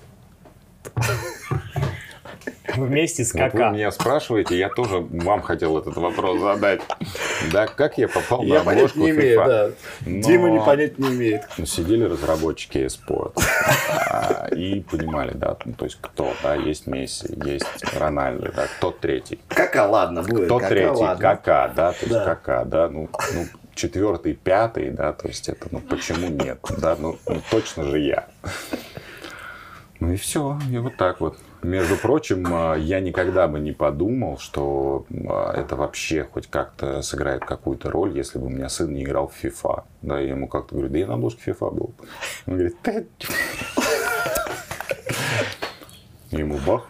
Вместе с
Вот вы
КК.
меня спрашиваете, я тоже вам хотел этот вопрос задать. Да, как я попал
Я
на обложку
не имею,
FIFA?
да.
Но-
Дима не понять не имеет.
Ну, Сидели разработчики eSport а, и понимали, да, ну, то есть кто, да, есть Месси, есть Рональдо, да, кто третий,
Кака, ладно, будет.
кто третий,
ладно.
кака, да, то есть
Да.
кака, да, ну, ну, четвертый, пятый, да, то есть это, ну, почему нет, да, ну, ну, точно же я. Ну и все, и вот так вот. Между прочим, а, я никогда бы не подумал, что а, это вообще хоть как-то сыграет какую-то роль, если бы у меня сын не играл в FIFA. Да, я ему как-то говорю, да я на обложке FIFA был. Он говорит, «Да и ему бах,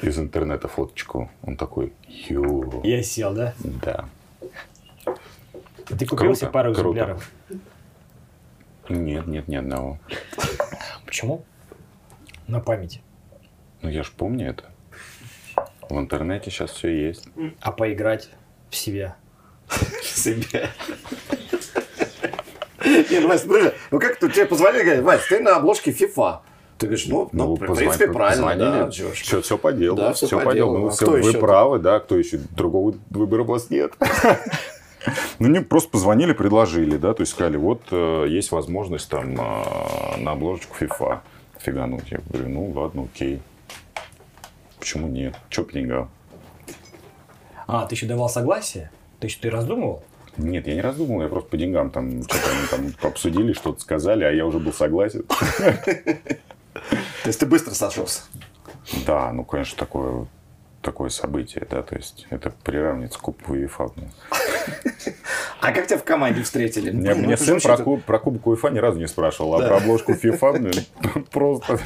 из интернета фоточку. Он такой, ё,
Я сел, да?
да.
Ты купил себе
Круто,
пару
круто.
экземпляров?
Нет, нет, ни одного.
Почему? На память.
Ну я ж помню это. В интернете сейчас все есть.
А поиграть в себя.
Себя. Не, ну, Вась, подожди, ну как ты, тебе позвонили, говорят, Вась, ты на обложке FIFA. Ты говоришь, ну, ну, в
позва-
принципе, правильно, да. ж.
все, все по делу.
Да, всё
все
по
делу.
делу.
Ну,
А кто
вы правы, да, кто еще? Другого выбора у вас нет.
Ну, мне просто позвонили, предложили, да, то есть сказали, вот э, есть возможность там э, на обложечку FIFA фигануть. Я говорю, ну ладно, окей. Почему нет? Че по деньгам?
А, ты еще давал согласие? Ты еще ты раздумывал?
Нет, я не раздумывал, я просто по деньгам там что-то они там обсудили, что-то сказали, а я уже был согласен.
То есть ты быстро сошелся.
Да, ну, конечно, такое такое событие, да, то есть это приравнивается к Кубку УЕФА.
А как тебя в команде встретили?
Мне,
Ну,
мне сын про, куб, про Кубок УЕФА ни разу не спрашивал, а про обложку FIFA блин, просто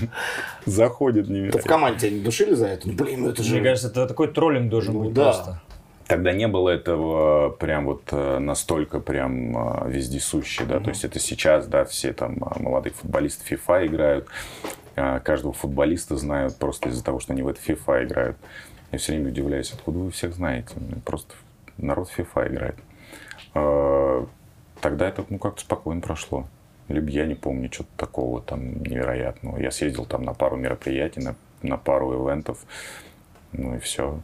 заходит
То в
невероятно.
команде тебя не душили за это? Ну, блин, ну это же...
Мне кажется, это такой троллинг должен
Ну
быть
да.
просто.
Тогда не было этого прям вот э, настолько прям э, вездесуще, да, то есть это сейчас, да, все там э, молодые футболисты FIFA играют, каждого футболиста знают просто из-за того, что они в это FIFA играют. Я все время удивляюсь, откуда вы всех знаете, Ну, просто народ в FIFA играет. Э, Тогда это, ну, как-то спокойно прошло. Либо я не помню что-то такого там невероятного. Я съездил там на пару мероприятий, на, на пару ивентов, ну и все.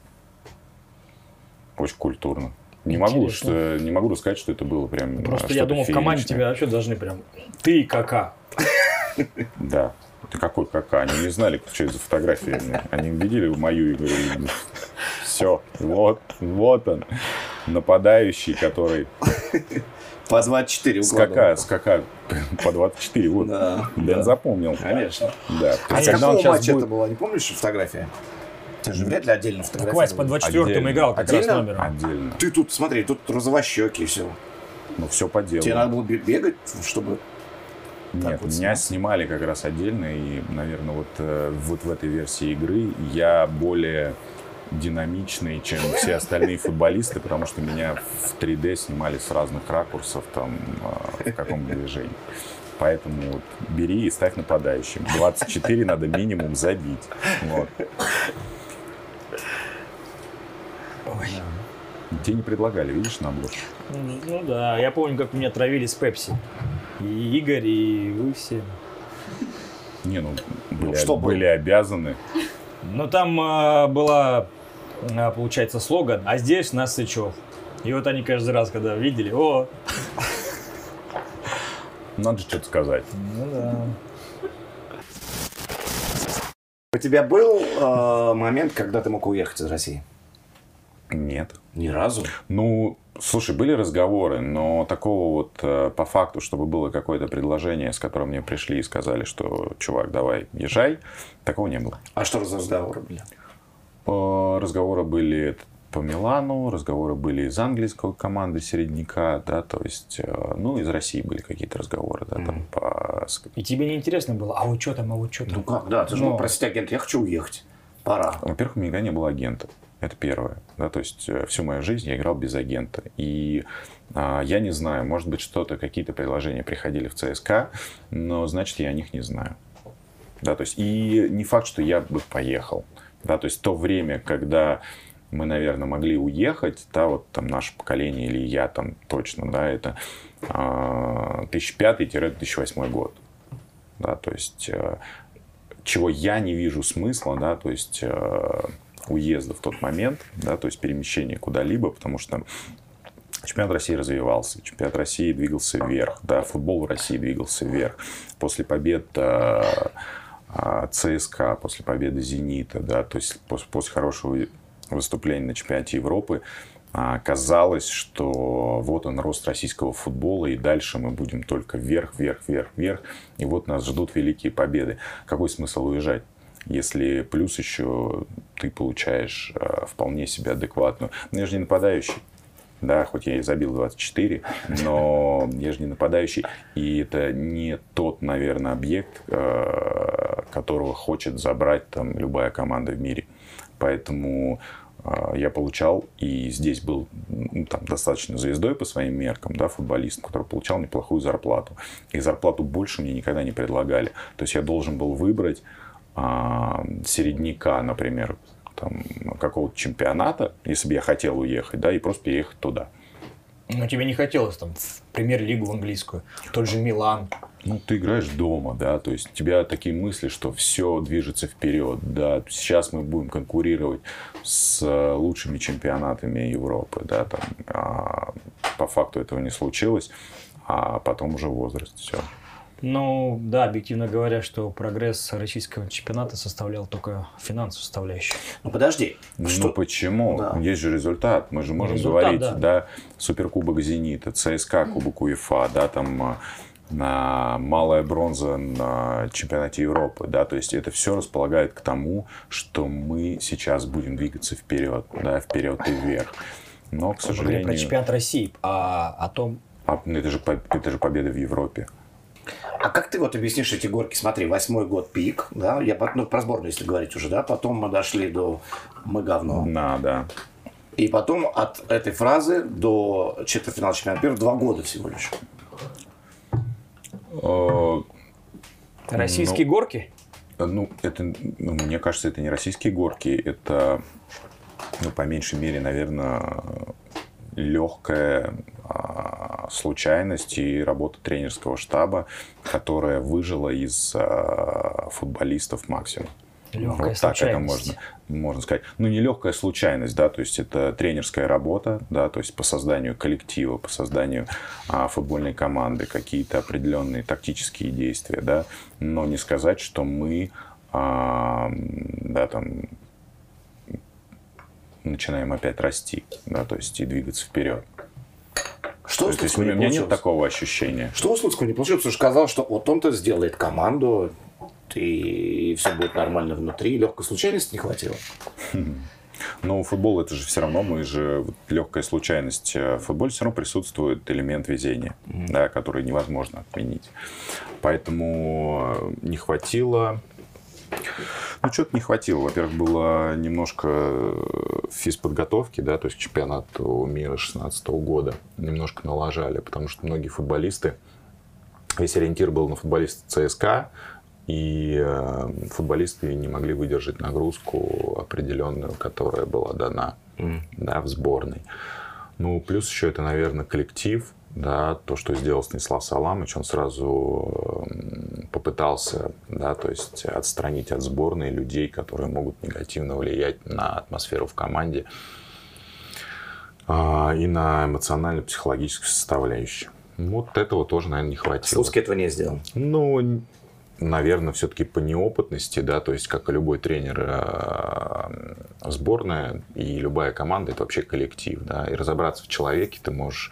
Очень культурно. Не могу, что, не могу рассказать, что это было прям
Просто
э,
я думал, в команде
фееричное.
тебя вообще должны прям... Ты и Кака.
Да. Ты какой кака? Они не знали, что это за фотография. Они видели мою и говорили, все, вот, вот он, нападающий, который
По 24
скака, скака по 24, вот.
Да, да.
запомнил.
Конечно.
Да.
А
он
какого матча
будет-
это была? Не помнишь фотография? Ты же вряд ли отдельно
Так Вась по
фотографировал.
24-м
Отдельно.
играл как раз
Отдельно?
номером.
Отдельно.
Ты тут, смотри, тут розовощеки все.
Ну, все по делу.
Тебе надо было бе- бегать, чтобы...
Нет,
вот
меня
снимать.
снимали как раз отдельно, и, наверное, вот, э, вот в этой версии игры я более динамичный, чем все остальные футболисты, потому что меня в 3D снимали с разных ракурсов, там, э, в каком движении. Поэтому вот бери и ставь нападающим. 24 надо минимум забить. Вот. Тебе не предлагали, видишь, на обложке?
Ну да, я помню, как меня травили с Пепси. И Игорь, и вы все.
Не, ну, были,
что было?
были обязаны.
Ну там а, была, а, получается, слоган, а здесь нас Сычев. И вот они каждый раз, когда видели, о,
Надо же что-то сказать.
ну да.
У тебя был э, момент, когда ты мог уехать из России?
Нет.
Ни разу.
Ну, слушай, были разговоры, но такого вот э, по факту, чтобы было какое-то предложение, с которым мне пришли и сказали, что, чувак, давай, езжай, такого не было.
А что за разговоры были?
Э, Разговоры были по Милану, разговоры были из английской команды середняка, да, то есть, э, ну, из России были какие-то разговоры, да, там по...
И тебе не интересно было, а вот что там, а вот что там?
Ну как, да, ты же мог просить агента, я хочу уехать. Пора.
Во-первых, у меня не было агента. Это первое. Да, то есть э, всю мою жизнь я играл без агента. И а, я не знаю, может быть, что-то, какие-то предложения приходили в ЦСКА, но значит, я о них не знаю. Да, то есть, и не факт, что я бы поехал. Да, то есть то время, когда мы, наверное, могли уехать, да, вот там наше поколение или я там точно, да, это а, 2005-2008 год. Да, то есть э, чего я не вижу смысла, да, то есть э, уезда в тот момент, да, то есть перемещения куда-либо, потому что чемпионат России развивался, чемпионат России двигался вверх, да, футбол в России двигался вверх. После побед э, э, ЦСКА, после победы Зенита, да, то есть после, после хорошего выступления на чемпионате Европы, а, казалось, что вот он рост российского футбола, и дальше мы будем только вверх, вверх, вверх, вверх, и вот нас ждут великие победы. Какой смысл уезжать? Если плюс еще ты получаешь э, вполне себе адекватную. Ну, я же не нападающий. Да, хоть я и забил 24, но я же не нападающий. И это не тот, наверное, объект, э, которого хочет забрать там любая команда в мире. Поэтому э, я получал и здесь был ну, там, достаточно звездой по своим меркам, да, футболистом, который получал неплохую зарплату. И зарплату больше мне никогда не предлагали. То есть я должен был выбрать а, середняка, например, там, какого-то чемпионата, если бы я хотел уехать, да, и просто переехать туда.
Но тебе не хотелось там в премьер-лигу в английскую, тот же Милан.
Ну, ты играешь дома, да, то есть у тебя такие мысли, что все движется вперед, да, сейчас мы будем конкурировать с э, лучшими чемпионатами Европы, да, там, а по факту этого не случилось, а потом уже возраст, все.
Ну, да, объективно говоря, что прогресс российского чемпионата составлял только финансовую составляющую.
Ну подожди.
Ну
что?
почему?
Да.
Есть же результат. Мы же можем
Результат,
говорить,
да.
да. Суперкубок Зенита, ЦСКА, Кубок УЕФА, да, там а, а, малая бронза на чемпионате Европы, да, то есть это все располагает к тому, что мы сейчас будем двигаться вперед, да, вперед и вверх. Но, к
Мы говорим
сожалению...
про чемпионат России, а о том,
А, ну, это, же, это же победа в Европе.
А как ты вот объяснишь эти горки? Смотри, восьмой год пик, да, я ну, про сборную, если говорить уже, да, потом мы дошли до «мы говно».
Да, да.
И потом от этой фразы до четвертьфинала чемпионата мира два года всего лишь.
Э,
российские горки.
Ну, это, ну, мне кажется, это не российские горки, это, ну, по меньшей мере, наверное, легкая а, случайность и работа тренерского штаба, которая выжила из а, футболистов максимум.
Легкая
вот так это можно, можно сказать. Ну, не легкая случайность, да, то есть это тренерская работа, да, то есть по созданию коллектива, по созданию а, футбольной команды, какие-то определенные тактические действия, да, но не сказать, что мы, а, да, там, начинаем опять расти, да, то есть и двигаться вперед.
Что
То
у Слуцкого
у
не
меня нет такого ощущения.
Что у Слуцкого не получилось? Потому что сказал, что вот он-то сделает команду, и все будет нормально внутри. Легкой случайности не хватило.
Но футбол это же все равно, мы же вот легкая случайность. э, В футболе все равно присутствует элемент везения, да, который невозможно отменить. Поэтому э, не хватило. Ну, что-то не хватило. Во-первых, было немножко э,
физподготовки, да, то есть к чемпионату мира 16 года немножко налажали, потому что многие футболисты, весь ориентир был на футболиста ЦСКА, и э, футболисты не могли выдержать нагрузку определенную, которая была дана да, в сборной. Ну, плюс еще это, наверное, коллектив, да, то, что сделал Станислав Саламович, он сразу м, попытался, да, то есть отстранить от сборной людей, которые могут негативно влиять на атмосферу в команде а, и на эмоционально-психологическую составляющую. Вот этого тоже, наверное, не хватило.
Слуцкий этого не сделал.
Ну, наверное, все-таки по неопытности, да, то есть, как и любой тренер, э, сборная и любая команда это вообще коллектив, да, и разобраться в человеке ты можешь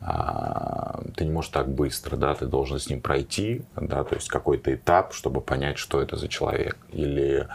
ты не можешь так быстро, да, ты должен с ним пройти, да, то есть какой-то этап, чтобы понять, что это за человек, или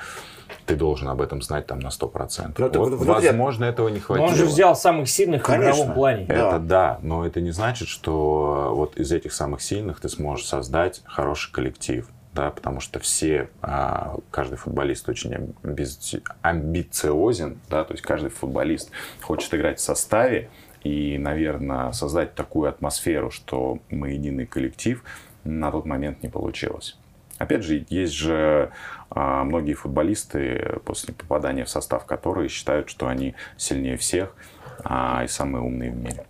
ты должен об этом знать там на 100%.
Ну,
вот, возможно, этого не
Но
хватило.
он же взял самых сильных в
Конечно.
игровом плане.
Это да, но это не значит, что вот из этих самых сильных ты сможешь создать хороший коллектив. Да, потому что все, а, каждый футболист очень амби- амбициозен, да, то есть каждый футболист хочет играть в составе, и, наверное, создать такую атмосферу, что мы единый коллектив, на тот момент не получилось. Опять же, есть же а, многие футболисты после попадания в состав, которые считают, что они сильнее всех а, и самые умные в мире.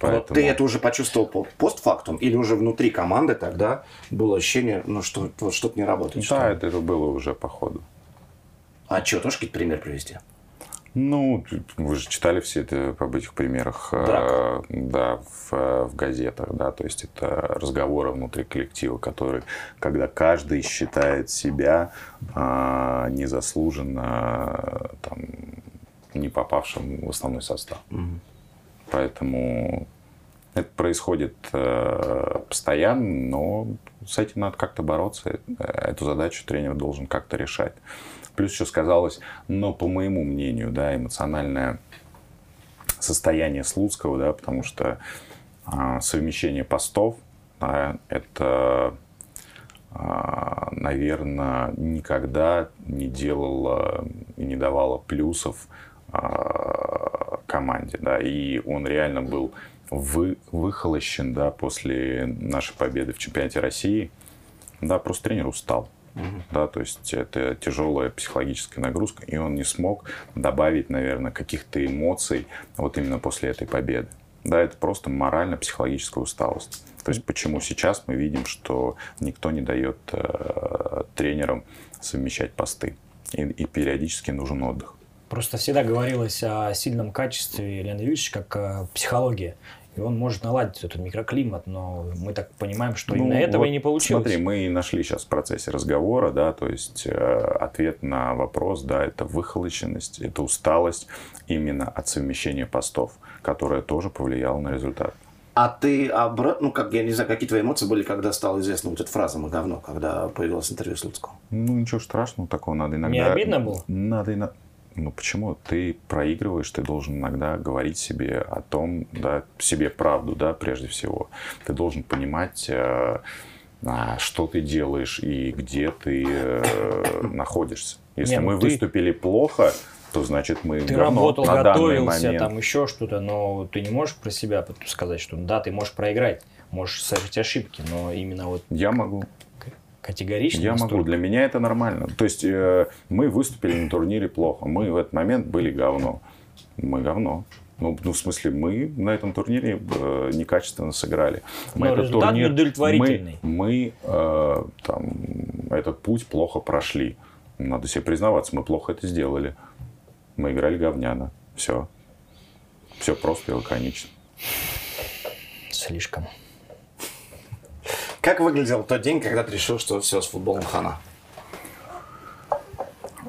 Вот ты это уже почувствовал по- постфактум или уже внутри команды тогда было ощущение, ну, что вот что-то не работает? что
Да, это, это было уже по ходу.
А что, тоже какие-то пример привести?
Ну, вы же читали все это об этих примерах, э,
Драк.
да, в, э, в газетах, да, то есть это разговоры внутри коллектива, которые, когда каждый считает себя а, незаслуженно там, не попавшим в основной состав. Поэтому это происходит э, постоянно, но с этим надо как-то бороться. Эту задачу тренер должен как-то решать. Плюс еще сказалось, но по моему мнению, да, эмоциональное состояние Слуцкого, да, потому что а, совмещение постов, да, это, наверное, никогда не делало и не давало плюсов а, команде, да, и он реально был вы, выхолощен, да, после нашей победы в чемпионате России, да, просто тренер устал. Да, то есть это тяжелая психологическая нагрузка, и он не смог добавить, наверное, каких-то эмоций вот именно после этой победы. Да, это просто морально-психологическая усталость. То есть почему сейчас мы видим, что никто не дает э, тренерам совмещать посты, и, и периодически нужен отдых.
Просто всегда говорилось о сильном качестве Леонида Ильича, как э, психология. И он может наладить этот микроклимат, но мы так понимаем, что именно
Ну,
этого
вот
и не получилось.
Смотри, мы нашли сейчас в процессе разговора, да, то есть э, ответ на вопрос, да, это выхолощенность, это усталость именно от совмещения постов, которая тоже повлияла на результат.
А ты обратно, ну, как, я не знаю, какие твои эмоции были, когда стала известна вот эта фраза «мы говно», когда появилось интервью с Луцкого?
Ну, ничего страшного такого, надо иногда...
Не обидно было?
Надо иногда... Ну, почему? Ты проигрываешь, ты должен иногда говорить себе о том, да, себе правду, да, прежде всего. Ты должен понимать, э, а, что ты делаешь и где ты э, находишься. Если
Не, ну
мы
ты-
выступили плохо, то значит мы
Ты работал,
на
готовился,
момент.
там еще что-то, но ты не можешь про себя сказать, что да, ты можешь проиграть, можешь совершить ошибки, но именно вот
Я могу.
Категорично
Я
настолько-
могу. Для меня это нормально. То есть э, мы выступили на турнире плохо. Мы в этот момент были говно. Мы говно. Ну, ну, в смысле, мы на этом турнире э, некачественно сыграли. Мы
Но результат неудовлетворительный.
Мы, мы, э, там, этот путь плохо прошли. Надо себе признаваться, мы плохо это сделали. Мы играли говняно. Все. Все просто и лаконично.
Слишком.
Как выглядел тот день, когда ты решил, что все, с футболом хана?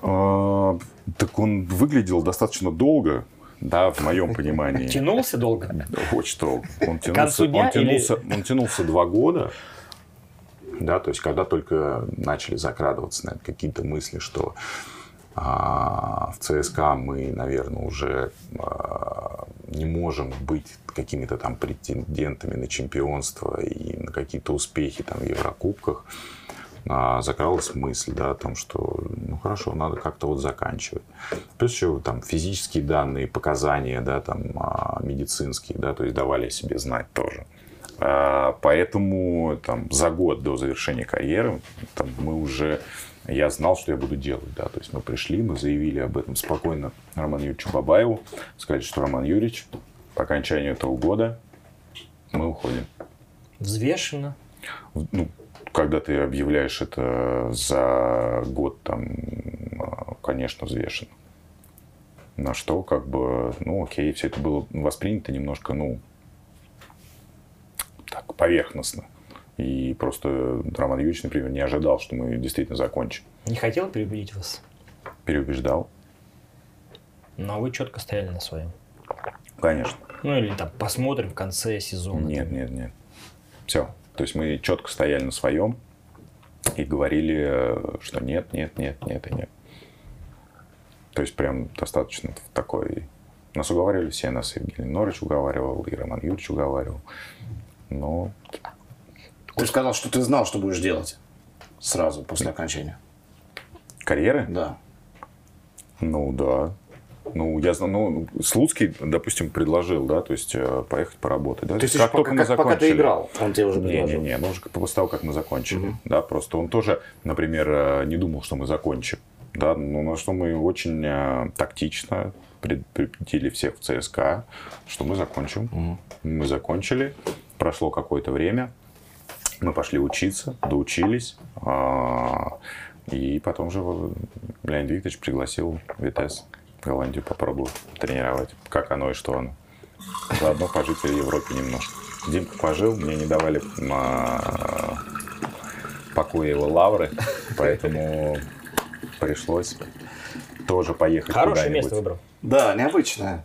А, так он выглядел достаточно долго, да, в моем понимании.
Тянулся долго?
Очень долго. Он тянулся, он тянулся, он тянулся два года.
Да, то есть, когда только начали закрадываться наверное, какие-то мысли, что в ЦСКА мы, наверное, уже а, не можем быть какими-то там претендентами на чемпионство и на какие-то успехи там в Еврокубках, а, закралась мысль, да, о том, что, ну, хорошо, надо как-то вот заканчивать. Плюс еще там физические данные, показания, да, там, а, медицинские, да, то есть давали о себе знать тоже.
А, Поэтому там, за год до завершения карьеры там, мы уже я знал, что я буду делать. Да. То есть мы пришли, мы заявили об этом спокойно Роману Юрьевичу Бабаеву. Сказали, что Роман Юрьевич, по окончанию этого года мы уходим.
Взвешенно.
Ну, когда ты объявляешь это за год, там, а, конечно, взвешенно. На что, как бы, ну, окей, все это было воспринято немножко, ну, так, поверхностно. И просто Роман Юрьевич, например, не ожидал, что мы действительно закончим.
Не хотел переубедить вас,
Переубеждал,
но вы четко стояли на своем.
конечно.
Ну или там посмотрим в конце сезона.
Нет, нет, нет. Все. То есть мы четко стояли на своем и говорили, э, что нет, нет, нет, нет и нет. То есть прям достаточно такой... Нас уговаривали все, нас Евгений Норыч уговаривал, и Роман Юрьевич уговаривал. Но
Ты сказал, что ты знал, что будешь делать сразу после окончания.
карьеры?
Да.
Ну, да. Ну, я знаю, ну, Слуцкий, допустим, предложил, да, то есть э, поехать поработать. Да?
То есть, еще пока, как- пока ты играл, он тебе уже предложил.
Не-не-не, ну уже после того, как мы закончили. Да, просто он тоже, например, э, не думал, что мы закончим. Да, ну на что мы очень э, тактично предупредили всех в ЦСКА, что мы закончим. Мы закончили, прошло какое-то время, мы пошли учиться, доучились, а, и потом же Леонид Викторович пригласил Витес в Голландию попробовать тренировать, как оно и что оно. Заодно пожить в Европе немножко. Димка пожил, мне не давали а, покоя его лавры, поэтому пришлось тоже поехать
Хорошее
куда-нибудь.
место выбрал.
Да, необычное.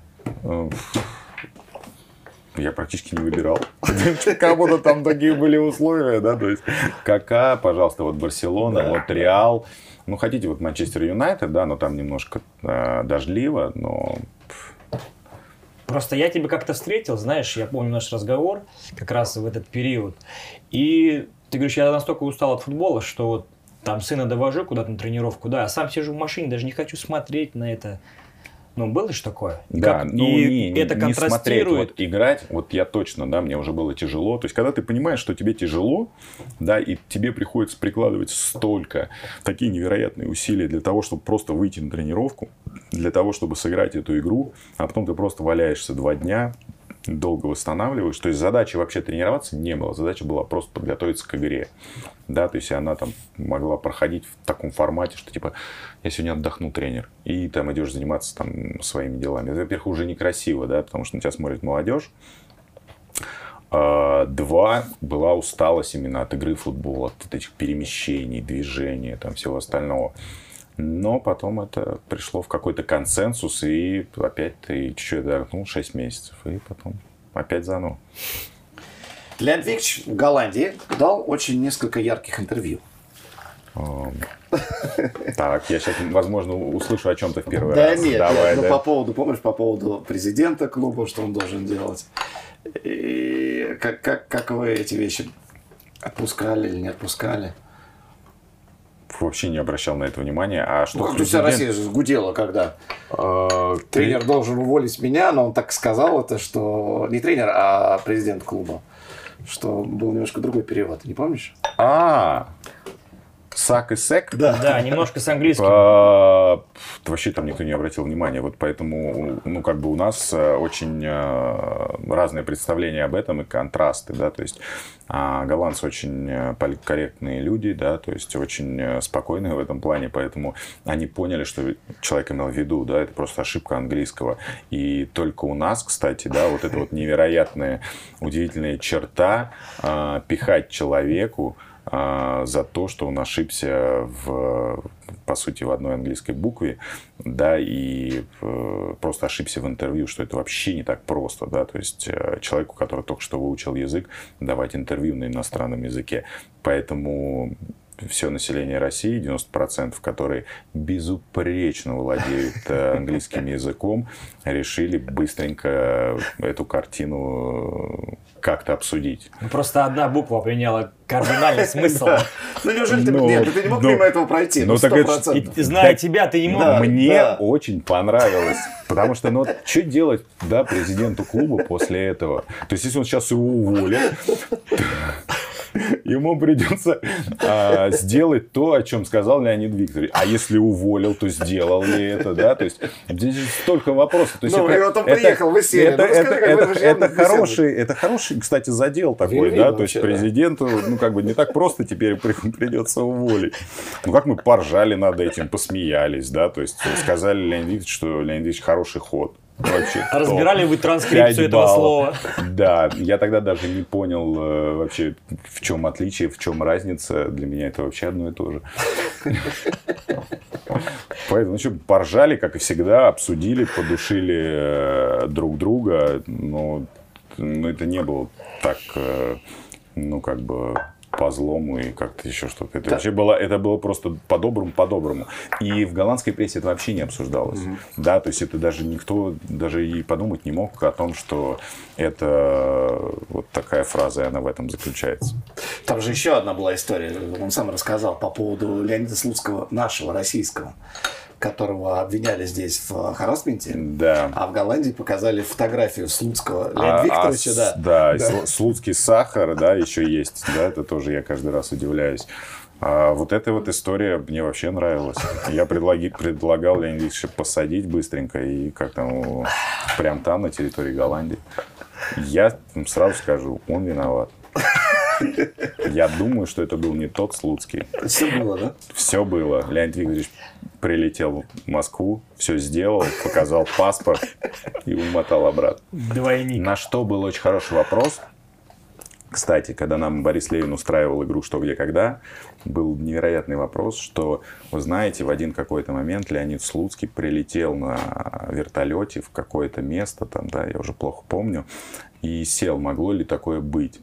Э, Я практически не выбирал. Кому-то там такие были условия, да, то есть КК, пожалуйста, вот Барселона, вот Реал. Ну, хотите вот Манчестер Юнайтед, да, но там немножко э, дождливо, но
Просто я тебя как-то встретил, знаешь, я помню наш разговор как раз в этот период. И ты говоришь, я настолько устал от футбола, что вот там сына довожу куда-то на тренировку, да, а сам сижу в машине, даже не хочу смотреть на это. Ну, было же такое?
Да,
как-
ну
и
не,
это
не смотреть, вот играть, вот я точно, да, мне уже было тяжело. То есть, когда ты понимаешь, что тебе тяжело, да, и тебе приходится прикладывать столько, такие невероятные усилия для того, чтобы просто выйти на тренировку, для того, чтобы сыграть эту игру, а потом ты просто валяешься два дня, долго восстанавливаешь. То есть, задачи вообще тренироваться не было. Задача была просто подготовиться к игре. Да, то есть, она там могла проходить в таком формате, что типа, я сегодня отдохну, тренер. И там идешь заниматься там своими делами. Это, во-первых, уже некрасиво, да, потому что на тебя смотрит молодежь. А, Два, была усталость именно от игры в футбол, от этих перемещений, движения, там всего остального. Но потом это пришло в какой-то консенсус, и опять ты чуть-чуть отдохнул 6 месяцев, и потом опять заново.
Леонид Викторович в Голландии дал очень несколько ярких интервью.
Так, я сейчас, возможно, услышу о чем-то в первый
Да
раз.
нет,
Давай,
нет, ну
да.
по поводу, помнишь, по поводу президента клуба, что он должен делать. И как, как, как вы эти вещи отпускали или не отпускали?
Вообще не обращал на это внимания. А что
Ну, как вся
президент-
Россия же гудела, когда
А,
тренер должен уволить меня, но он так сказал это, что не тренер, а президент клуба, что был немножко другой перевод, не помнишь?
А, Сак и Сек?
Да, немножко с английским.
А, Вообще там никто не обратил внимания. Вот поэтому, ну, как бы у нас э, очень э, разные представления об этом и контрасты, да, то есть а, голландцы очень э, политкорректные люди, да, то есть очень спокойные в этом плане, поэтому они поняли, что человек имел в виду, да, это просто ошибка английского. И только у нас, кстати, да, вот эта вот невероятная, удивительная черта а, пихать человеку за то, что он ошибся в, по сути, в одной английской букве, да, и э, просто ошибся в интервью, что это вообще не так просто, да, то есть э, человеку, который только что выучил язык, давать интервью на иностранном языке. Поэтому все население России, 90%, которые безупречно владеют э, английским языком, решили быстренько эту картину как-то обсудить.
Ну, Просто одна буква поменяла кардинальный смысл.
Ну неужели ты,
Ну,
нет, ты не мог
ну,
мимо этого пройти?
ну,
Ну,
так это
зная тебя, ты не мог.
Мне очень понравилось. Потому что, ну, что делать, да, президенту клуба после этого? То есть, если он сейчас его уволит, ему придется а, сделать то, о чем сказал Леонид Викторович. А если уволил, то сделал ли это, да? То есть, здесь столько вопросов. То есть,
Ну,
это-
он
это-
приехал в эссе.
Это,
Ну, расскажи,
это,
вы
это, это хороший, это хороший, кстати, задел такой,
Вин-вин
да, то есть президенту, ну, как бы не так просто теперь при- придется уволить. Ну, как мы поржали над этим, посмеялись, да, то есть сказали Леонид Викторович, что Леонид Викторович хороший ход. Вообще, топ.
Разбирали вы транскрипцию этого слова.
Да, я тогда даже не понял э, вообще, в чем отличие, в чем разница. Для меня это вообще одно и то же. Поэтому, ну что, поржали, как и всегда, обсудили, подушили э, друг друга. Но, но это не было так, э, ну, как бы по злому и как-то еще что-то. Это вообще было, это было просто по-доброму, по-доброму. И в голландской прессе это вообще не обсуждалось. Да, то есть это даже никто даже и подумать не мог о том, что это вот такая фраза, и она в этом заключается.
Там же еще одна была история, он сам рассказал по поводу Леонида Слуцкого, нашего, российского, которого обвиняли здесь в харасменте.
Да.
А в Голландии показали фотографию Слуцкого.
А-
Леонида
а
Викторовича,
с-
да.
Да, слу- слуцкий сахар, да, еще есть. Да, это тоже я каждый раз удивляюсь. А вот эта вот история мне вообще нравилась. Я предлаги- предлагал Ильича посадить быстренько и как там, прям там, на территории Голландии. Я сразу скажу, он виноват. Я думаю, что это был не тот Слуцкий.
Все было, да?
Все было. Леонид Викторович прилетел в Москву, все сделал, показал паспорт и умотал обратно.
Двойник.
На что был очень хороший вопрос. Кстати, когда нам Борис Левин устраивал игру «Что, где, когда», был невероятный вопрос, что, вы знаете, в один какой-то момент Леонид Слуцкий прилетел на вертолете в какое-то место, там, да, я уже плохо помню, и сел, могло ли такое быть?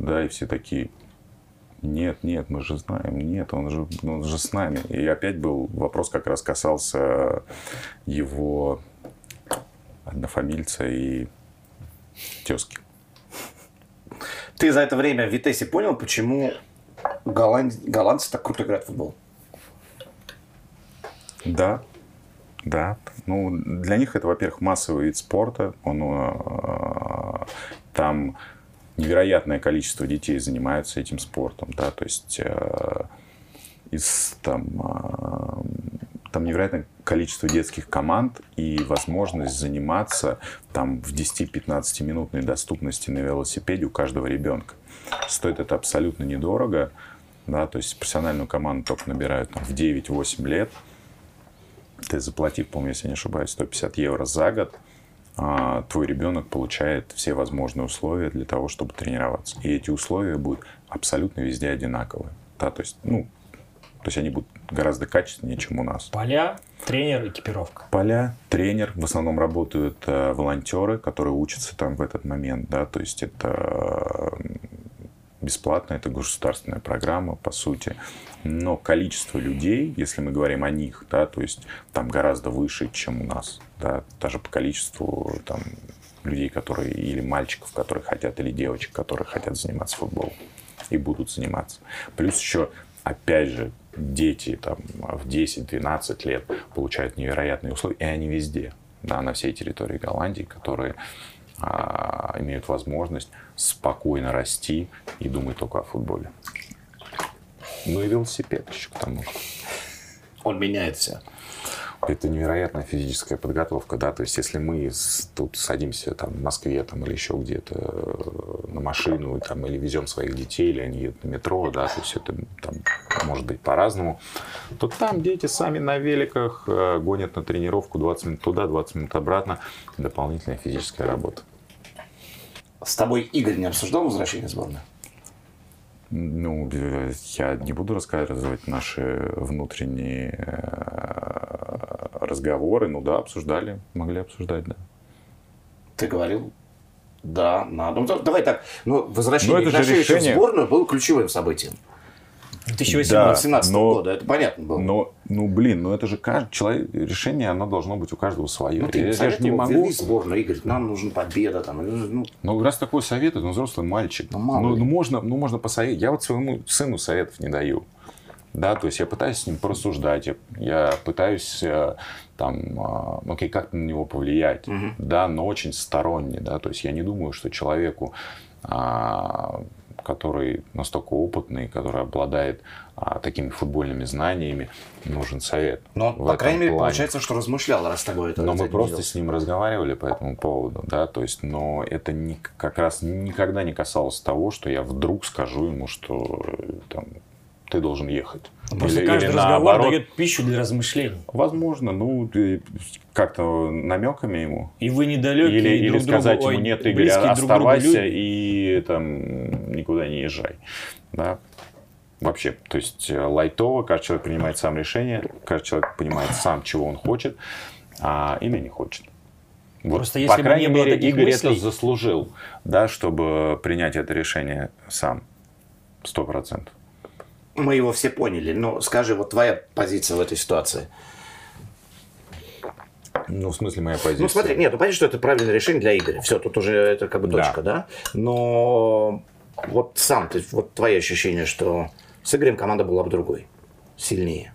Да, и все такие, нет, нет, мы же знаем, нет, он же, он же с нами. И опять был вопрос, как раз касался его однофамильца и тезки.
Ты за это время в Витесе понял, почему голланд... голландцы так круто играют в футбол?
Да, да. Ну, для них это, во-первых, массовый вид спорта. Он, э, там невероятное количество детей занимаются этим спортом, да, то есть э, из там, э, там невероятное количество детских команд и возможность заниматься там в 10-15 минутной доступности на велосипеде у каждого ребенка. Стоит это абсолютно недорого, да, то есть профессиональную команду только набирают там, в 9-8 лет, ты заплатив, помню, если не ошибаюсь, 150 евро за год, твой ребенок получает все возможные условия для того, чтобы тренироваться. И эти условия будут абсолютно везде одинаковые. Да, то есть, ну, то есть они будут гораздо качественнее, чем у нас.
Поля, тренер, экипировка.
Поля, тренер, в основном работают э, волонтеры, которые учатся там в этот момент, да, то есть это э, бесплатно, это государственная программа, по сути. Но количество людей, если мы говорим о них, да, то есть там гораздо выше, чем у нас, да, даже по количеству там, людей, которые, или мальчиков, которые хотят, или девочек, которые хотят заниматься футболом и будут заниматься. Плюс еще, опять же, дети там, в 10-12 лет получают невероятные условия, и они везде, да, на всей территории Голландии, которые имеют возможность спокойно расти и думать только о футболе. Ну и велосипед еще к тому же.
Он меняет все.
Это невероятная физическая подготовка, да, то есть если мы тут садимся там в Москве там или еще где-то э, на машину там или везем своих детей, или они едут на метро, да, то есть это там может быть по-разному, то там дети сами на великах э, гонят на тренировку 20 минут туда, 20 минут обратно, дополнительная физическая работа.
С тобой Игорь не обсуждал возвращение в сборную?
Ну, я не буду рассказывать наши внутренние э, разговоры. Ну да, обсуждали, могли обсуждать, да.
Ты говорил, да, надо. Ну, давай так, ну, возвращение
ну, решение...
в сборную было ключевым событием. 2018 да, но, года, это понятно было.
Но, ну, блин, ну это же каждый человек, решение, оно должно быть у каждого свое.
Ну, ты я, я же не могу... сборную, Игорь, нам нужна победа. Там, ну...
ну, раз такой совет, это взрослый мальчик. Ну, мало ну, ну, можно, ну, можно посоветовать. Я вот своему сыну советов не даю. Да, то есть я пытаюсь с ним порассуждать, я, я пытаюсь э, там, э, окей, как на него повлиять, угу. да, но очень сторонне, да, то есть я не думаю, что человеку а, который настолько опытный, который обладает а, такими футбольными знаниями, нужен совет.
Но, по крайней мере, получается, что размышлял, раз тобой это
Но мы просто видел. с ним разговаривали по этому поводу, да, то есть, но это не, как раз никогда не касалось того, что я вдруг скажу ему, что э, там, ты должен ехать.
Просто или, каждый или разговор наоборот. дает пищу для размышлений.
Возможно, ну, как-то намеками ему.
И вы недалекие
Или,
друг
или сказать
другу,
ему, нет, Игорь, оставайся и там никуда не езжай. Да? Вообще, то есть э, лайтово, каждый человек принимает сам решение, каждый человек понимает сам, чего он хочет, а имя не хочет. Вот, Просто если по крайней бы мере, Игорь мыслей... это заслужил, да, чтобы принять это решение сам. Сто процентов
мы его все поняли. Но скажи, вот твоя позиция в этой ситуации.
Ну, в смысле, моя позиция.
Ну, смотри, нет, ну понятно, что это правильное решение для Игоря. Все, тут уже это как бы точка, да? да? Но вот сам ты, вот твои ощущения, что с Игорем команда была бы другой, сильнее.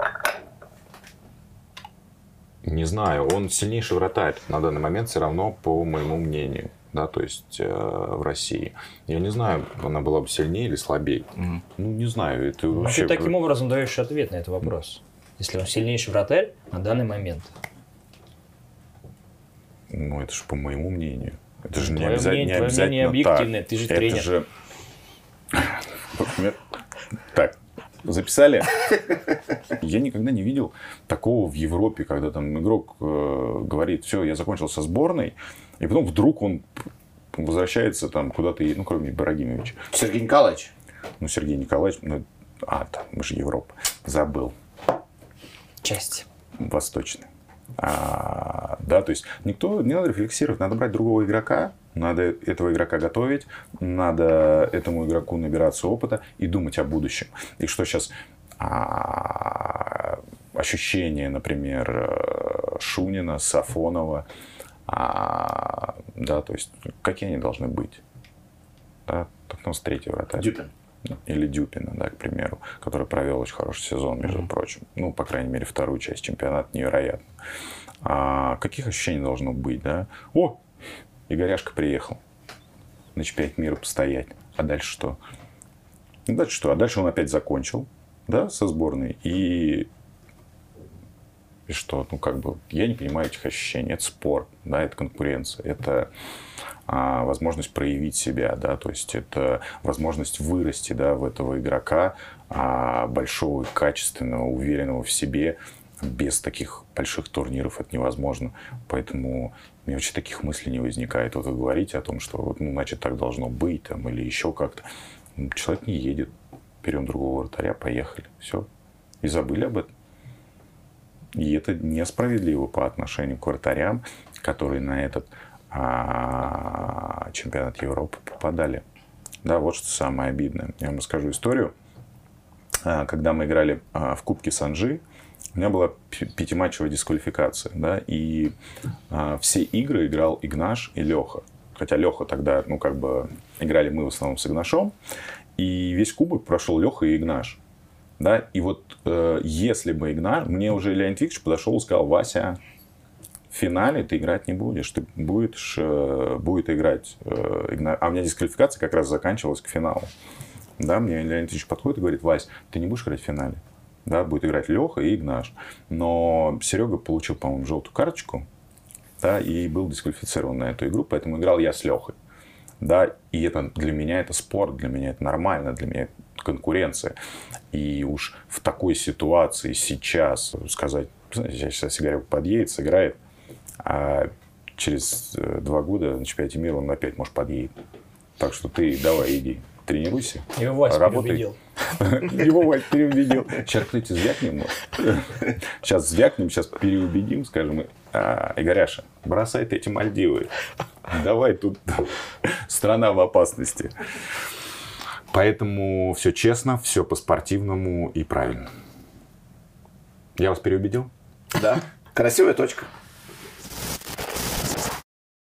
Не знаю, он сильнейший вратарь на данный момент все равно, по моему мнению да, то есть э, в России. Я не знаю, она была бы сильнее или слабее. Mm. Ну, не знаю. Это
ну, вообще... Ты таким образом даешь ответ на этот вопрос. Если он сильнейший вратарь на данный момент.
Ну, это же по моему мнению. Это же
не, обязательно, мнение, не обязательно мнение объективное, так. ты же тренер. Это же...
Так, записали? Я никогда не видел такого в Европе, когда там игрок э, говорит, все, я закончил со сборной, и потом вдруг он возвращается там куда-то, ну, кроме Барагимовича.
Сергей Николаевич.
Ну, Сергей Николаевич, ну, а, там, мы же Европа. Забыл.
Часть.
Восточный. А, да, то есть никто не надо рефлексировать, надо брать другого игрока, надо этого игрока готовить, надо этому игроку набираться опыта и думать о будущем. И что сейчас а, ощущение, например, Шунина, Сафонова, а, да, то есть какие они должны быть? Да, так у нас третий вратарь.
Дюпин.
Или Дюпина, да, к примеру, который провел очень хороший сезон, между mm-hmm. прочим. Ну, по крайней мере, вторую часть чемпионата невероятно. А каких ощущений должно быть, да? О, Игоряшка приехал на чемпионат мира постоять. А дальше что? Ну, дальше что? А дальше он опять закончил, да, со сборной. И и что, ну, как бы, я не понимаю этих ощущений. Это спор, да, это конкуренция, это а, возможность проявить себя, да, то есть это возможность вырасти, да, в этого игрока а, большого, качественного, уверенного в себе. Без таких больших турниров это невозможно. Поэтому меня вообще таких мыслей не возникает. Вот вы говорите о том, что, вот, ну, значит, так должно быть, там, или еще как-то. Человек не едет. Берем другого вратаря, поехали. Все. И забыли об этом. И это несправедливо по отношению к вратарям, которые на этот а, чемпионат Европы попадали. Да, вот что самое обидное. Я вам расскажу историю. А, когда мы играли а, в Кубке Санжи, у меня была пятиматчевая дисквалификация, да, и а, все игры играл Игнаш и Леха. Хотя Леха тогда, ну, как бы, играли мы в основном с Игнашом, и весь кубок прошел Леха и Игнаш. Да, и вот э, если бы Игнаш, мне уже Леонид Викторович подошел и сказал, Вася, в финале ты играть не будешь, ты будешь, э, будет играть э, Игнаш. А у меня дисквалификация как раз заканчивалась к финалу. Да, мне Леонид Ильич подходит и говорит, Вась, ты не будешь играть в финале. Да, будет играть Леха и Игнаш. Но Серега получил, по-моему, желтую карточку, да, и был дисквалифицирован на эту игру, поэтому играл я с Лехой. Да, и это для меня это спорт, для меня это нормально, для меня это конкуренция. И уж в такой ситуации сейчас сказать, знаете, сейчас Игорек подъедет, сыграет, а через э, два года на чемпионате мира он опять, может, подъедет. Так что ты давай иди тренируйся.
Его Вася работай. переубедил.
Его Вася переубедил. Сейчас, кстати, звякнем. Сейчас звякнем, сейчас переубедим, скажем, а, Игоряша, бросай ты эти Мальдивы. Давай тут страна в опасности. Поэтому все честно, все по-спортивному и правильно. Я вас переубедил?
Да. Красивая точка.